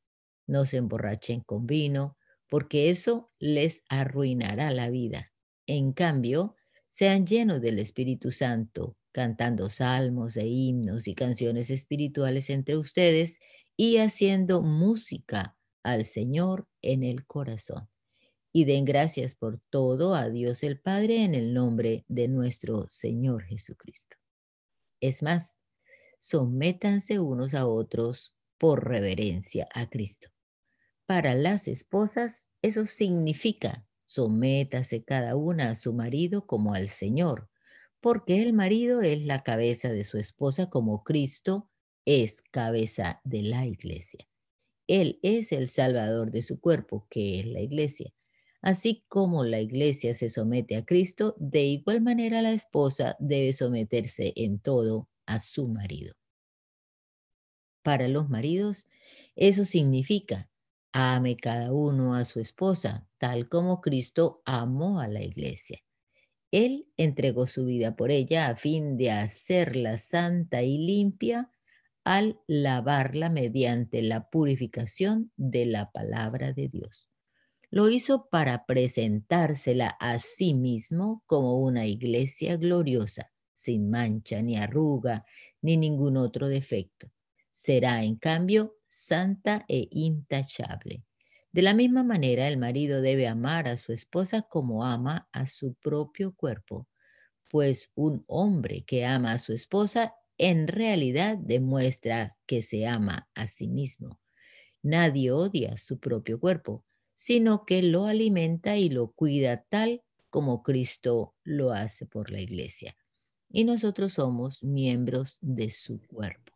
Speaker 5: No se emborrachen con vino, porque eso les arruinará la vida. En cambio, sean llenos del Espíritu Santo, cantando salmos e himnos y canciones espirituales entre ustedes y haciendo música al Señor en el corazón. Y den gracias por todo a Dios el Padre en el nombre de nuestro Señor Jesucristo. Es más, sométanse unos a otros por reverencia a Cristo. Para las esposas, eso significa sométase cada una a su marido como al Señor, porque el marido es la cabeza de su esposa como Cristo es cabeza de la iglesia. Él es el salvador de su cuerpo, que es la iglesia. Así como la iglesia se somete a Cristo, de igual manera la esposa debe someterse en todo a su marido. Para los maridos, eso significa Ame cada uno a su esposa, tal como Cristo amó a la iglesia. Él entregó su vida por ella a fin de hacerla santa y limpia al lavarla mediante la purificación de la palabra de Dios. Lo hizo para presentársela a sí mismo como una iglesia gloriosa, sin mancha ni arruga ni ningún otro defecto. Será, en cambio, santa e intachable. De la misma manera, el marido debe amar a su esposa como ama a su propio cuerpo, pues un hombre que ama a su esposa en realidad demuestra que se ama a sí mismo. Nadie odia su propio cuerpo, sino que lo alimenta y lo cuida tal como Cristo lo hace por la iglesia. Y nosotros somos miembros de su cuerpo.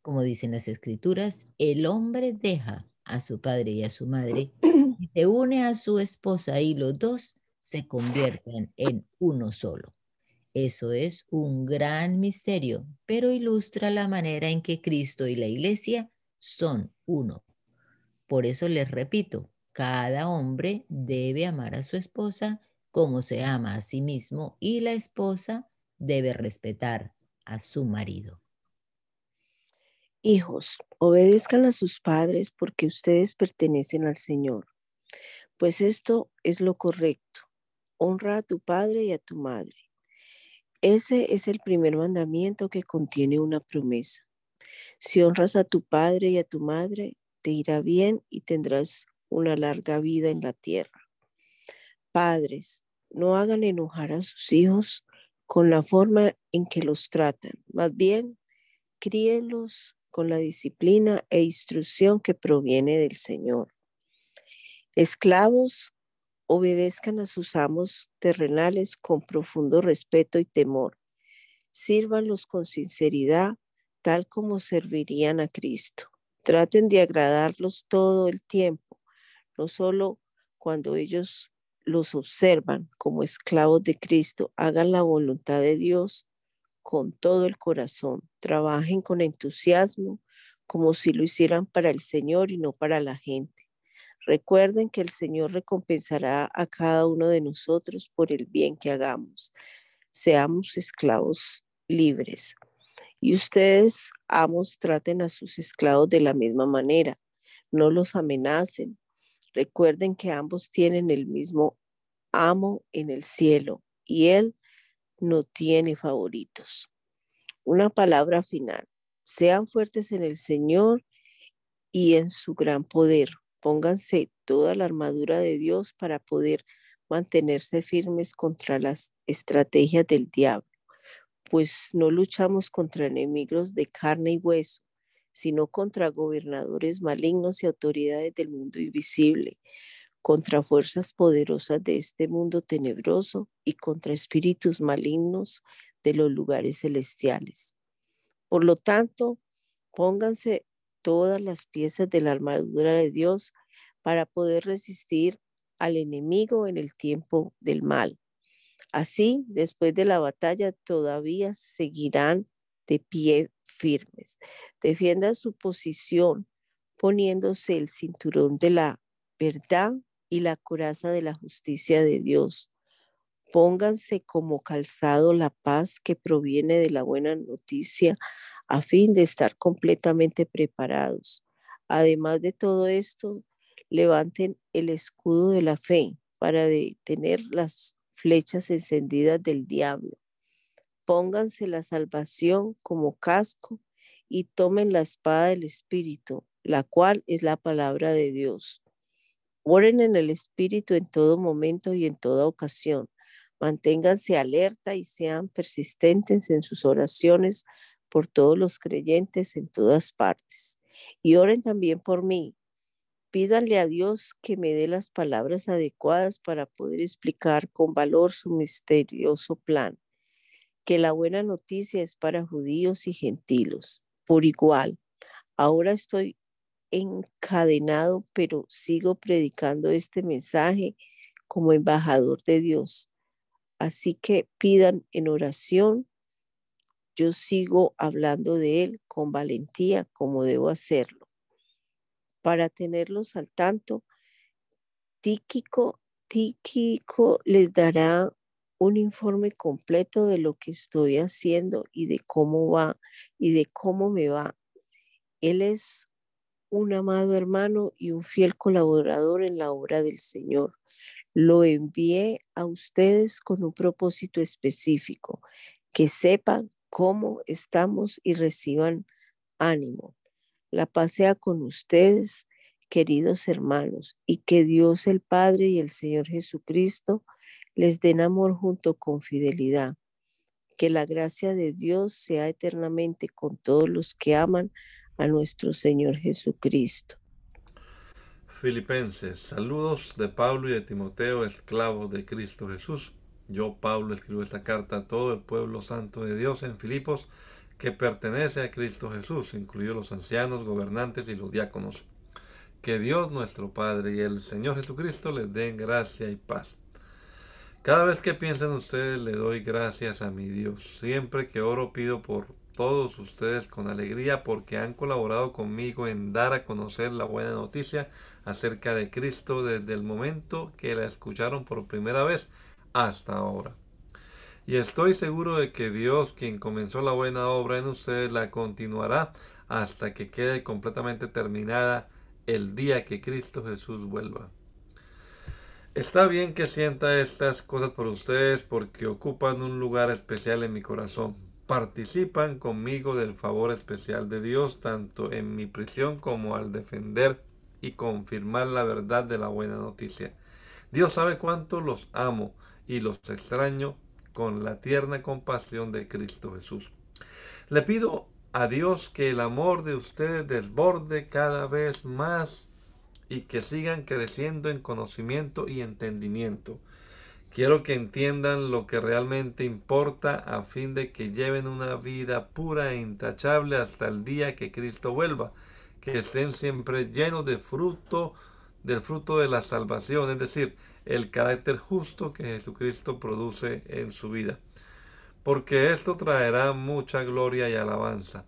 Speaker 5: Como dicen las escrituras, el hombre deja a su padre y a su madre y se une a su esposa y los dos se convierten en uno solo. Eso es un gran misterio, pero ilustra la manera en que Cristo y la iglesia son uno. Por eso les repito, cada hombre debe amar a su esposa como se ama a sí mismo y la esposa debe respetar a su marido.
Speaker 6: Hijos, obedezcan a sus padres porque ustedes pertenecen al Señor, pues esto es lo correcto. Honra a tu padre y a tu madre. Ese es el primer mandamiento que contiene una promesa. Si honras a tu padre y a tu madre, te irá bien y tendrás una larga vida en la tierra. Padres, no hagan enojar a sus hijos con la forma en que los tratan. Más bien, críenlos con la disciplina e instrucción que proviene del Señor. Esclavos, obedezcan a sus amos terrenales con profundo respeto y temor. Sírvanlos con sinceridad, tal como servirían a Cristo. Traten de agradarlos todo el tiempo no solo cuando ellos los observan como esclavos de Cristo, hagan la voluntad de Dios con todo el corazón, trabajen con entusiasmo, como si lo hicieran para el Señor y no para la gente. Recuerden que el Señor recompensará a cada uno de nosotros por el bien que hagamos. Seamos esclavos libres. Y ustedes, amos, traten a sus esclavos de la misma manera. No los amenacen, Recuerden que ambos tienen el mismo amo en el cielo y Él no tiene favoritos. Una palabra final. Sean fuertes en el Señor y en su gran poder. Pónganse toda la armadura de Dios para poder mantenerse firmes contra las estrategias del diablo, pues no luchamos contra enemigos de carne y hueso, sino contra gobernadores malignos y autoridades del mundo invisible, contra fuerzas poderosas de este mundo tenebroso y contra espíritus malignos de los lugares celestiales. Por lo tanto, pónganse todas las piezas de la armadura de Dios para poder resistir al enemigo en el tiempo del mal. Así, después de la batalla, todavía seguirán de pie firmes. Defienda su posición poniéndose el cinturón de la verdad y la coraza de la justicia de Dios. Pónganse como calzado la paz que proviene de la buena noticia a fin de estar completamente preparados. Además de todo esto, levanten el escudo de la fe para detener las flechas encendidas del diablo pónganse la salvación como casco y tomen la espada del Espíritu, la cual es la palabra de Dios. Oren en el Espíritu en todo momento y en toda ocasión. Manténganse alerta y sean persistentes en sus oraciones por todos los creyentes en todas partes. Y oren también por mí. Pídanle a Dios que me dé las palabras adecuadas para poder explicar con valor su misterioso plan que la buena noticia es para judíos y gentilos por igual. Ahora estoy encadenado, pero sigo predicando este mensaje como embajador de Dios. Así que pidan en oración. Yo sigo hablando de Él con valentía como debo hacerlo. Para tenerlos al tanto, Tíquico, Tíquico les dará un informe completo de lo que estoy haciendo y de cómo va y de cómo me va. Él es un amado hermano y un fiel colaborador en la obra del Señor. Lo envié a ustedes con un propósito específico, que sepan cómo estamos y reciban ánimo. La pasea con ustedes, queridos hermanos, y que Dios el Padre y el Señor Jesucristo les den amor junto con fidelidad. Que la gracia de Dios sea eternamente con todos los que aman a nuestro Señor Jesucristo.
Speaker 2: Filipenses, saludos de Pablo y de Timoteo, esclavos de Cristo Jesús. Yo, Pablo, escribo esta carta a todo el pueblo santo de Dios en Filipos, que pertenece a Cristo Jesús, incluidos los ancianos, gobernantes y los diáconos. Que Dios nuestro Padre y el Señor Jesucristo les den gracia y paz. Cada vez que piensen ustedes le doy gracias a mi Dios. Siempre que oro pido por todos ustedes con alegría porque han colaborado conmigo en dar a conocer la buena noticia acerca de Cristo desde el momento que la escucharon por primera vez hasta ahora. Y estoy seguro de que Dios, quien comenzó la buena obra en ustedes, la continuará hasta que quede completamente terminada el día que Cristo Jesús vuelva. Está bien que sienta estas cosas por ustedes porque ocupan un lugar especial en mi corazón participan conmigo del favor especial de Dios, tanto en mi prisión como al defender y confirmar la verdad de la buena noticia. Dios sabe cuánto los amo y los extraño con la tierna compasión de Cristo Jesús. Le pido a Dios que el amor de ustedes desborde cada vez más y que sigan creciendo en conocimiento y entendimiento Quiero que entiendan lo que realmente importa a fin de que lleven una vida pura e intachable hasta el día que Cristo vuelva, que estén siempre llenos de fruto, del fruto de la salvación, es decir, el carácter justo que Jesucristo produce en su vida, porque esto traerá mucha gloria y alabanza.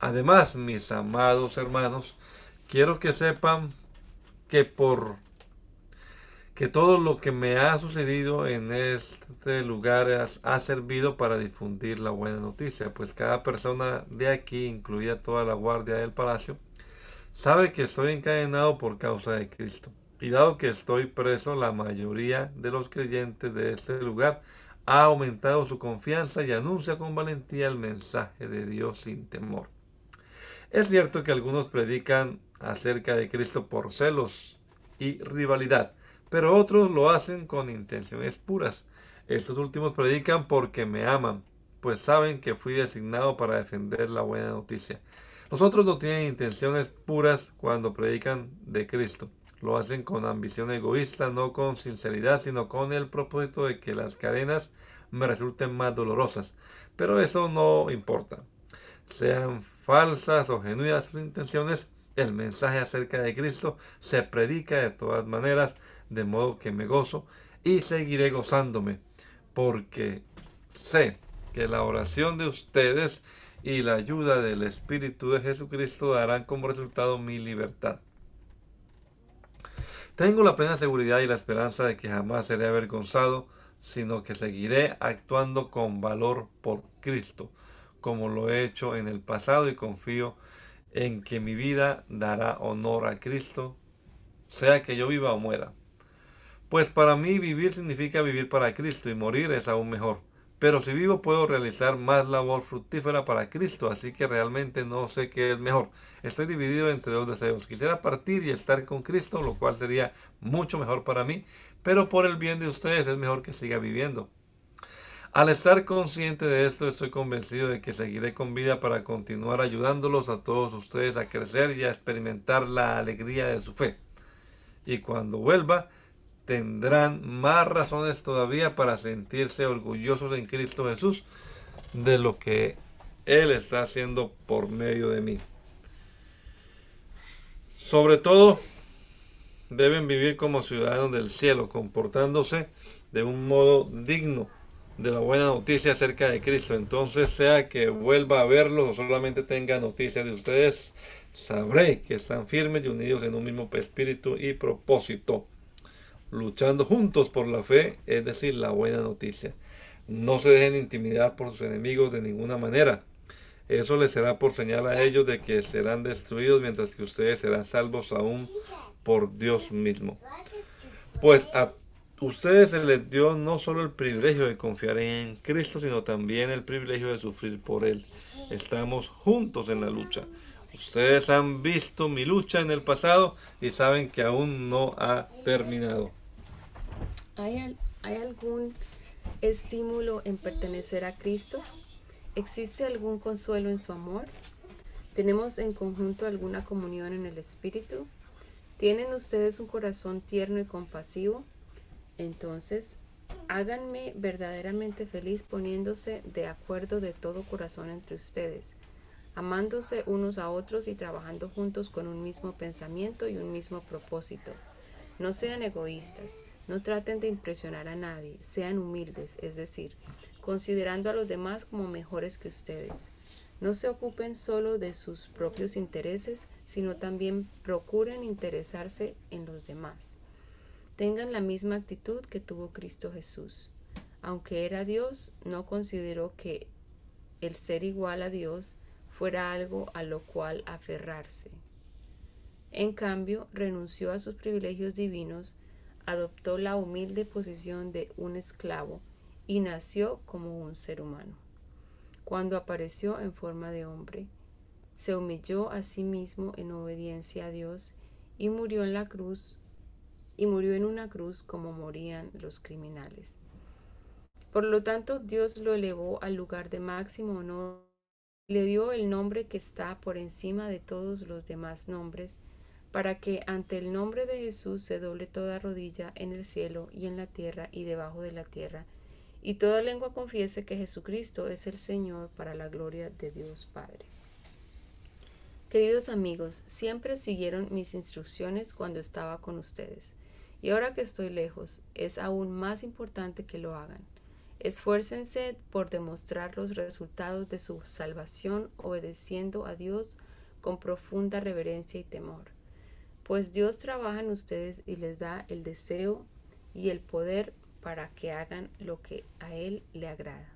Speaker 2: Además, mis amados hermanos, quiero que sepan que por que todo lo que me ha sucedido en este lugar ha servido para difundir la buena noticia, pues cada persona de aquí, incluida toda la guardia del palacio, sabe que estoy encadenado por causa de Cristo. Y dado que estoy preso, la mayoría de los creyentes de este lugar ha aumentado su confianza y anuncia con valentía el mensaje de Dios sin temor. Es cierto que algunos predican acerca de Cristo por celos y rivalidad, pero otros lo hacen con intenciones puras. Estos últimos predican porque me aman, pues saben que fui designado para defender la buena noticia. Los otros no tienen intenciones puras cuando predican de Cristo. Lo hacen con ambición egoísta, no con sinceridad, sino con el propósito de que las cadenas me resulten más dolorosas. Pero eso no importa. Sean falsas o genuinas sus intenciones, el mensaje acerca de Cristo se predica de todas maneras de modo que me gozo y seguiré gozándome, porque sé que la oración de ustedes y la ayuda del Espíritu de Jesucristo darán como resultado mi libertad. Tengo la plena seguridad y la esperanza de que jamás seré avergonzado, sino que seguiré actuando con valor por Cristo, como lo he hecho en el pasado y confío en que mi vida dará honor a Cristo, sea que yo viva o muera. Pues para mí vivir significa vivir para Cristo y morir es aún mejor. Pero si vivo puedo realizar más labor fructífera para Cristo, así que realmente no sé qué es mejor. Estoy dividido entre dos deseos. Quisiera partir y estar con Cristo, lo cual sería mucho mejor para mí, pero por el bien de ustedes es mejor que siga viviendo. Al estar consciente de esto, estoy convencido de que seguiré con vida para continuar ayudándolos a todos ustedes a crecer y a experimentar la alegría de su fe. Y cuando vuelva, tendrán más razones todavía para sentirse orgullosos en Cristo Jesús de lo que Él está haciendo por medio de mí. Sobre todo, deben vivir como ciudadanos del cielo, comportándose de un modo digno de la buena noticia acerca de Cristo. Entonces, sea que vuelva a verlos o solamente tenga noticias de ustedes, sabré que están firmes y unidos en un mismo espíritu y propósito. luchando juntos por la fe, es decir, la buena noticia. No se dejen intimidar por sus enemigos de ninguna manera. Eso les será por señal a ellos de que serán destruidos, mientras que ustedes serán salvos aún por Dios mismo. Pues a ustedes se les dio no solo el privilegio de confiar en Cristo, sino también el privilegio de sufrir por Él. Estamos juntos en la lucha. Ustedes han visto mi lucha en el pasado y saben que aún no ha terminado.
Speaker 3: ¿Hay, ¿Hay algún estímulo en pertenecer a Cristo? ¿Existe algún consuelo en su amor? ¿Tenemos en conjunto alguna comunión en el Espíritu? ¿Tienen ustedes un corazón tierno y compasivo? Entonces, háganme verdaderamente feliz poniéndose de acuerdo de todo corazón entre ustedes, amándose unos a otros y trabajando juntos con un mismo pensamiento y un mismo propósito. No sean egoístas, no traten de impresionar a nadie, sean humildes, es decir, considerando a los demás como mejores que ustedes. No se ocupen solo de sus propios intereses, sino también procuren interesarse en los demás. Tengan la misma actitud que tuvo Cristo Jesús. Aunque era Dios, no consideró que el ser igual a Dios fuera algo a lo cual aferrarse. En cambio, renunció a sus privilegios divinos, adoptó la humilde posición de un esclavo y nació como un ser humano. Cuando apareció en forma de hombre, se humilló a sí mismo en obediencia a Dios y murió en la cruz y murió en una cruz como morían los criminales. Por lo tanto, Dios lo elevó al lugar de máximo honor y le dio el nombre que está por encima de todos los demás nombres, para que ante el nombre de Jesús se doble toda rodilla en el cielo y en la tierra y debajo de la tierra, y toda lengua confiese que Jesucristo es el Señor para la gloria de Dios Padre. Queridos amigos, siempre siguieron mis instrucciones cuando estaba con ustedes, y ahora que estoy lejos, es aún más importante que lo hagan. Esfuércense por demostrar los resultados de su salvación obedeciendo a Dios con profunda reverencia y temor, pues Dios trabaja en ustedes y les da el deseo y el poder para que hagan lo que a Él le agrada.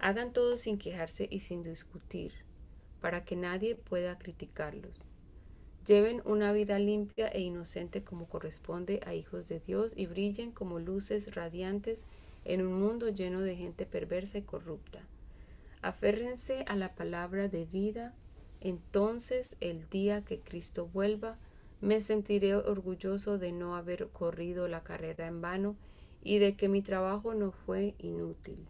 Speaker 3: Hagan todo sin quejarse y sin discutir, para que nadie pueda criticarlos. Lleven una vida limpia e inocente como corresponde a hijos de Dios y brillen como luces radiantes en un mundo lleno de gente perversa y corrupta. Aférrense a la palabra de vida, entonces el día que Cristo vuelva, me sentiré orgulloso de no haber corrido la carrera en vano y de que mi trabajo no fue inútil.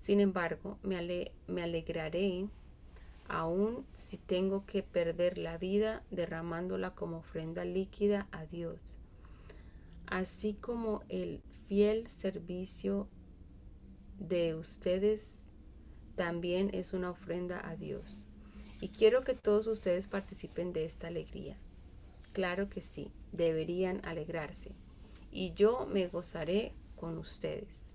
Speaker 3: Sin embargo, me, me alegraré aun si tengo que perder la vida derramándola como ofrenda líquida a Dios, así como el fiel servicio de ustedes también es una ofrenda a Dios. Y quiero que todos ustedes participen de esta alegría. Claro que sí, deberían alegrarse y yo me gozaré con ustedes.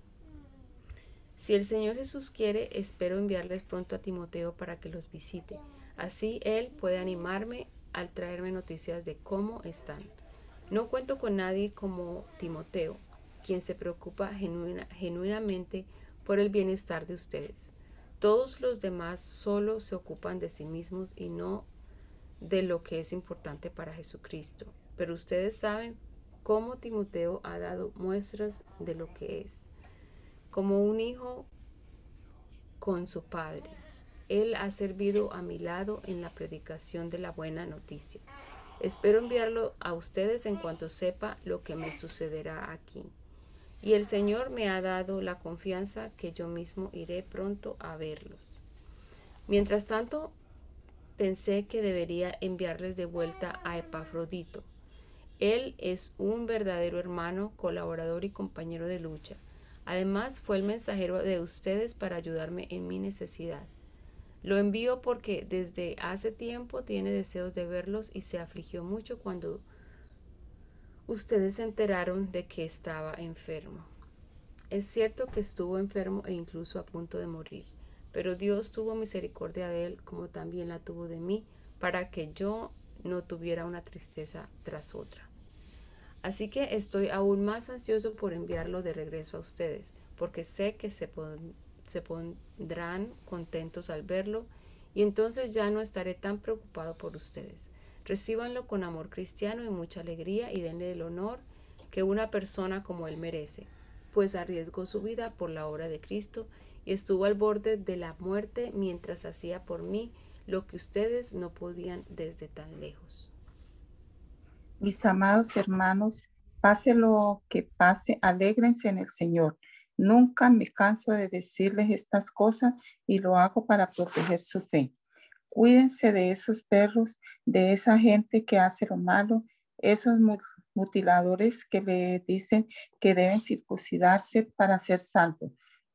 Speaker 3: Si el Señor Jesús quiere, espero enviarles pronto a Timoteo para que los visite. Así Él puede animarme al traerme noticias de cómo están. No cuento con nadie como Timoteo, quien se preocupa genuinamente por el bienestar de ustedes. Todos los demás solo se ocupan de sí mismos y no de lo que es importante para Jesucristo. Pero ustedes saben cómo Timoteo ha dado muestras de lo que es, como un hijo con su padre. Él ha servido a mi lado en la predicación de la buena noticia. Espero enviarlo a ustedes en cuanto sepa lo que me sucederá aquí. Y el Señor me ha dado la confianza que yo mismo iré pronto a verlos. Mientras tanto, pensé que debería enviarles de vuelta a Epafrodito él es un verdadero hermano, colaborador y compañero de lucha. Además, fue el mensajero de ustedes para ayudarme en mi necesidad. Lo envío porque desde hace tiempo tiene deseos de verlos y se afligió mucho cuando ustedes se enteraron de que estaba enfermo. Es cierto que estuvo enfermo e incluso a punto de morir, pero Dios tuvo misericordia de él como también la tuvo de mí, para que yo no tuviera una tristeza tras otra. Así que estoy aún más ansioso por enviarlo de regreso a ustedes, porque sé que se, pondrán contentos al verlo y entonces ya no estaré tan preocupado por ustedes. Recíbanlo con amor cristiano y mucha alegría y denle el honor que una persona como él merece, pues arriesgó su vida por la obra de Cristo y estuvo al borde de la muerte mientras hacía por mí lo que ustedes no podían desde tan lejos.
Speaker 4: Mis amados hermanos, pase lo que pase, alégrense en el Señor. Nunca me canso de decirles estas cosas y lo hago para proteger su fe. Cuídense de esos perros, de esa gente que hace lo malo, esos mutiladores que le dicen que deben circuncidarse para ser salvos.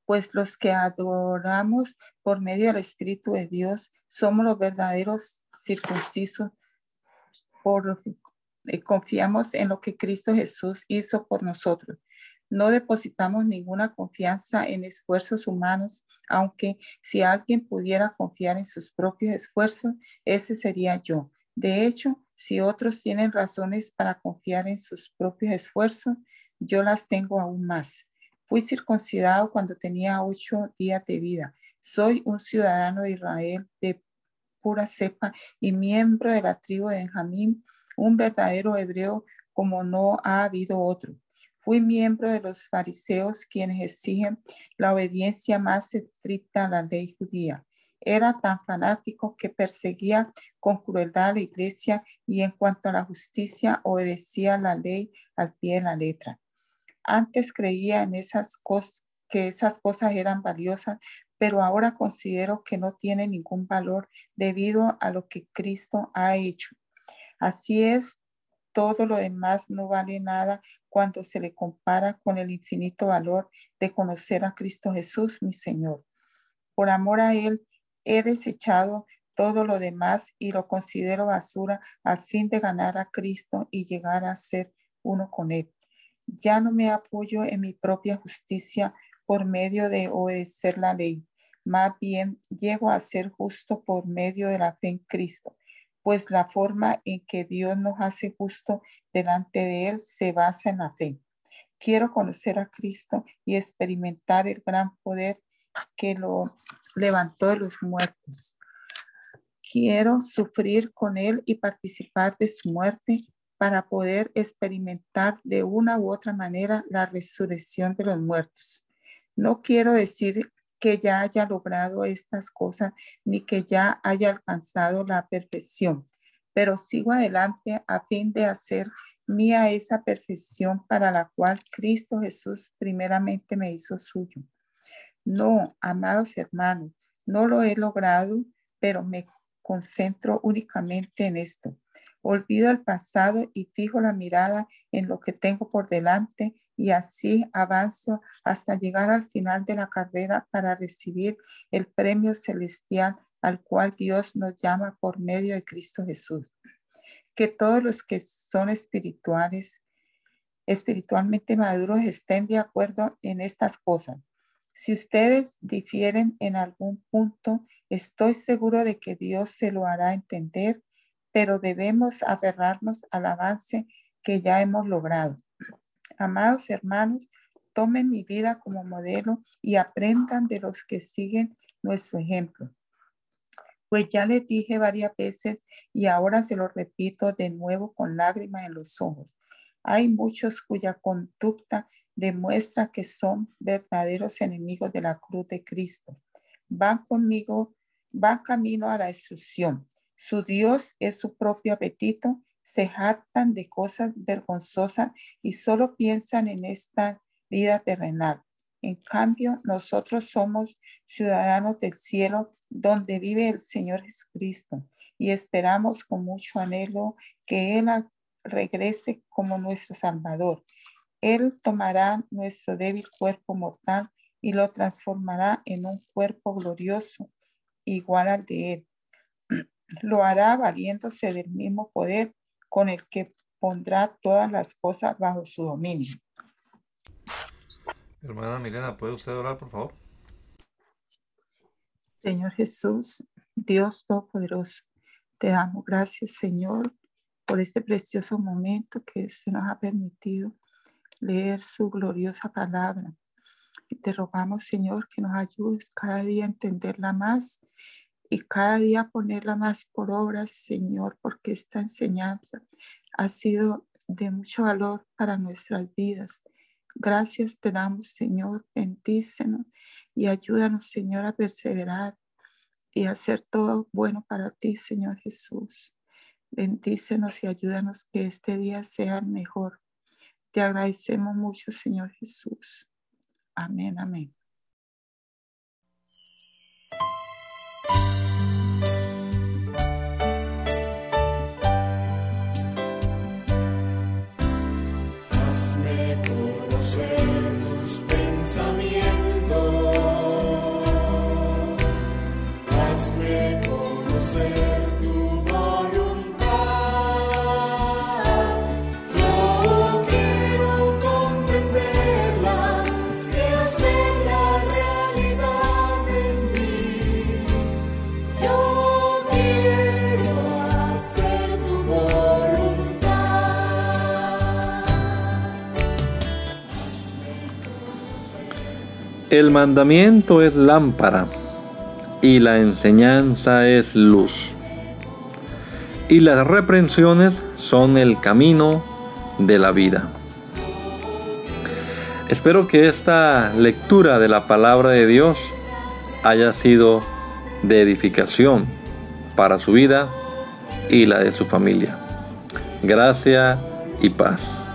Speaker 4: Pues los que adoramos por medio del Espíritu de Dios somos los verdaderos circuncisos por eh, confiamos en lo que Cristo Jesús hizo por nosotros. No depositamos ninguna confianza en esfuerzos humanos, aunque si alguien pudiera confiar en sus propios esfuerzos, ese sería yo. De hecho, si otros tienen razones para confiar en sus propios esfuerzos, yo las tengo aún más. Fui circuncidado cuando tenía ocho días de vida. Soy un ciudadano de Israel de pura cepa y miembro de la tribu de Benjamín un verdadero hebreo como no ha habido otro. Fui miembro de los fariseos quienes exigen la obediencia más estricta a la ley judía. Era tan fanático que perseguía con crueldad a la iglesia y en cuanto a la justicia obedecía la ley al pie de la letra. Antes creía en esas cosas que esas cosas eran valiosas, pero ahora considero que no tiene ningún valor debido a lo que Cristo ha hecho. Así es, todo lo demás no vale nada cuando se le compara con el infinito valor de conocer a Cristo Jesús, mi Señor. Por amor a Él, he desechado todo lo demás y lo considero basura al fin de ganar a Cristo y llegar a ser uno con Él. Ya no me apoyo en mi propia justicia por medio de obedecer la ley. Más bien llego a ser justo por medio de la fe en Cristo pues la forma en que Dios nos hace justo delante de Él se basa en la fe. Quiero conocer a Cristo y experimentar el gran poder que lo levantó de los muertos. Quiero sufrir con Él y participar de su muerte para poder experimentar de una u otra manera la resurrección de los muertos. No quiero decir que ya haya logrado estas cosas ni que ya haya alcanzado la perfección, pero sigo adelante a fin de hacer mía esa perfección para la cual Cristo Jesús primeramente me hizo suyo. No, amados hermanos, no lo he logrado, pero me concentro únicamente en esto. Olvido el pasado y fijo la mirada en lo que tengo por delante y así avanzo hasta llegar al final de la carrera para recibir el premio celestial al cual Dios nos llama por medio de Cristo Jesús. Que todos los que son espirituales, espiritualmente maduros, estén de acuerdo en estas cosas. Si ustedes difieren en algún punto, estoy seguro de que Dios se lo hará entender, pero debemos aferrarnos al avance que ya hemos logrado. Amados hermanos, tomen mi vida como modelo y aprendan de los que siguen nuestro ejemplo. Pues ya les dije varias veces y ahora se lo repito de nuevo con lágrimas en los ojos. Hay muchos cuya conducta demuestra que son verdaderos enemigos de la cruz de Cristo. Van conmigo, van camino a la destrucción. Su Dios es su propio apetito se jactan de cosas vergonzosas y solo piensan en esta vida terrenal. En cambio, nosotros somos ciudadanos del cielo donde vive el Señor Jesucristo y esperamos con mucho anhelo que Él regrese como nuestro Salvador. Él tomará nuestro débil cuerpo mortal y lo transformará en un cuerpo glorioso igual al de Él. Lo hará valiéndose del mismo poder con el que pondrá todas las cosas bajo su dominio.
Speaker 2: Hermana Milena, ¿puede usted orar, por favor?
Speaker 4: Señor Jesús, Dios Todopoderoso, te damos gracias, Señor, por este precioso momento que se nos ha permitido leer su gloriosa palabra. Y te rogamos, Señor, que nos ayudes cada día a entenderla más y cada día ponerla más por obra, Señor, porque esta enseñanza ha sido de mucho valor para nuestras vidas. Gracias te damos, Señor, bendícenos y ayúdanos, Señor, a perseverar y hacer todo bueno para ti, Señor Jesús. Bendícenos y ayúdanos que este día sea mejor. Te agradecemos mucho, Señor Jesús. Amén, amén.
Speaker 1: El mandamiento es lámpara y la enseñanza es luz. Y las reprensiones son el camino de la vida. Espero que esta lectura de la palabra de Dios haya sido de edificación para su vida y la de su familia. Gracia y paz.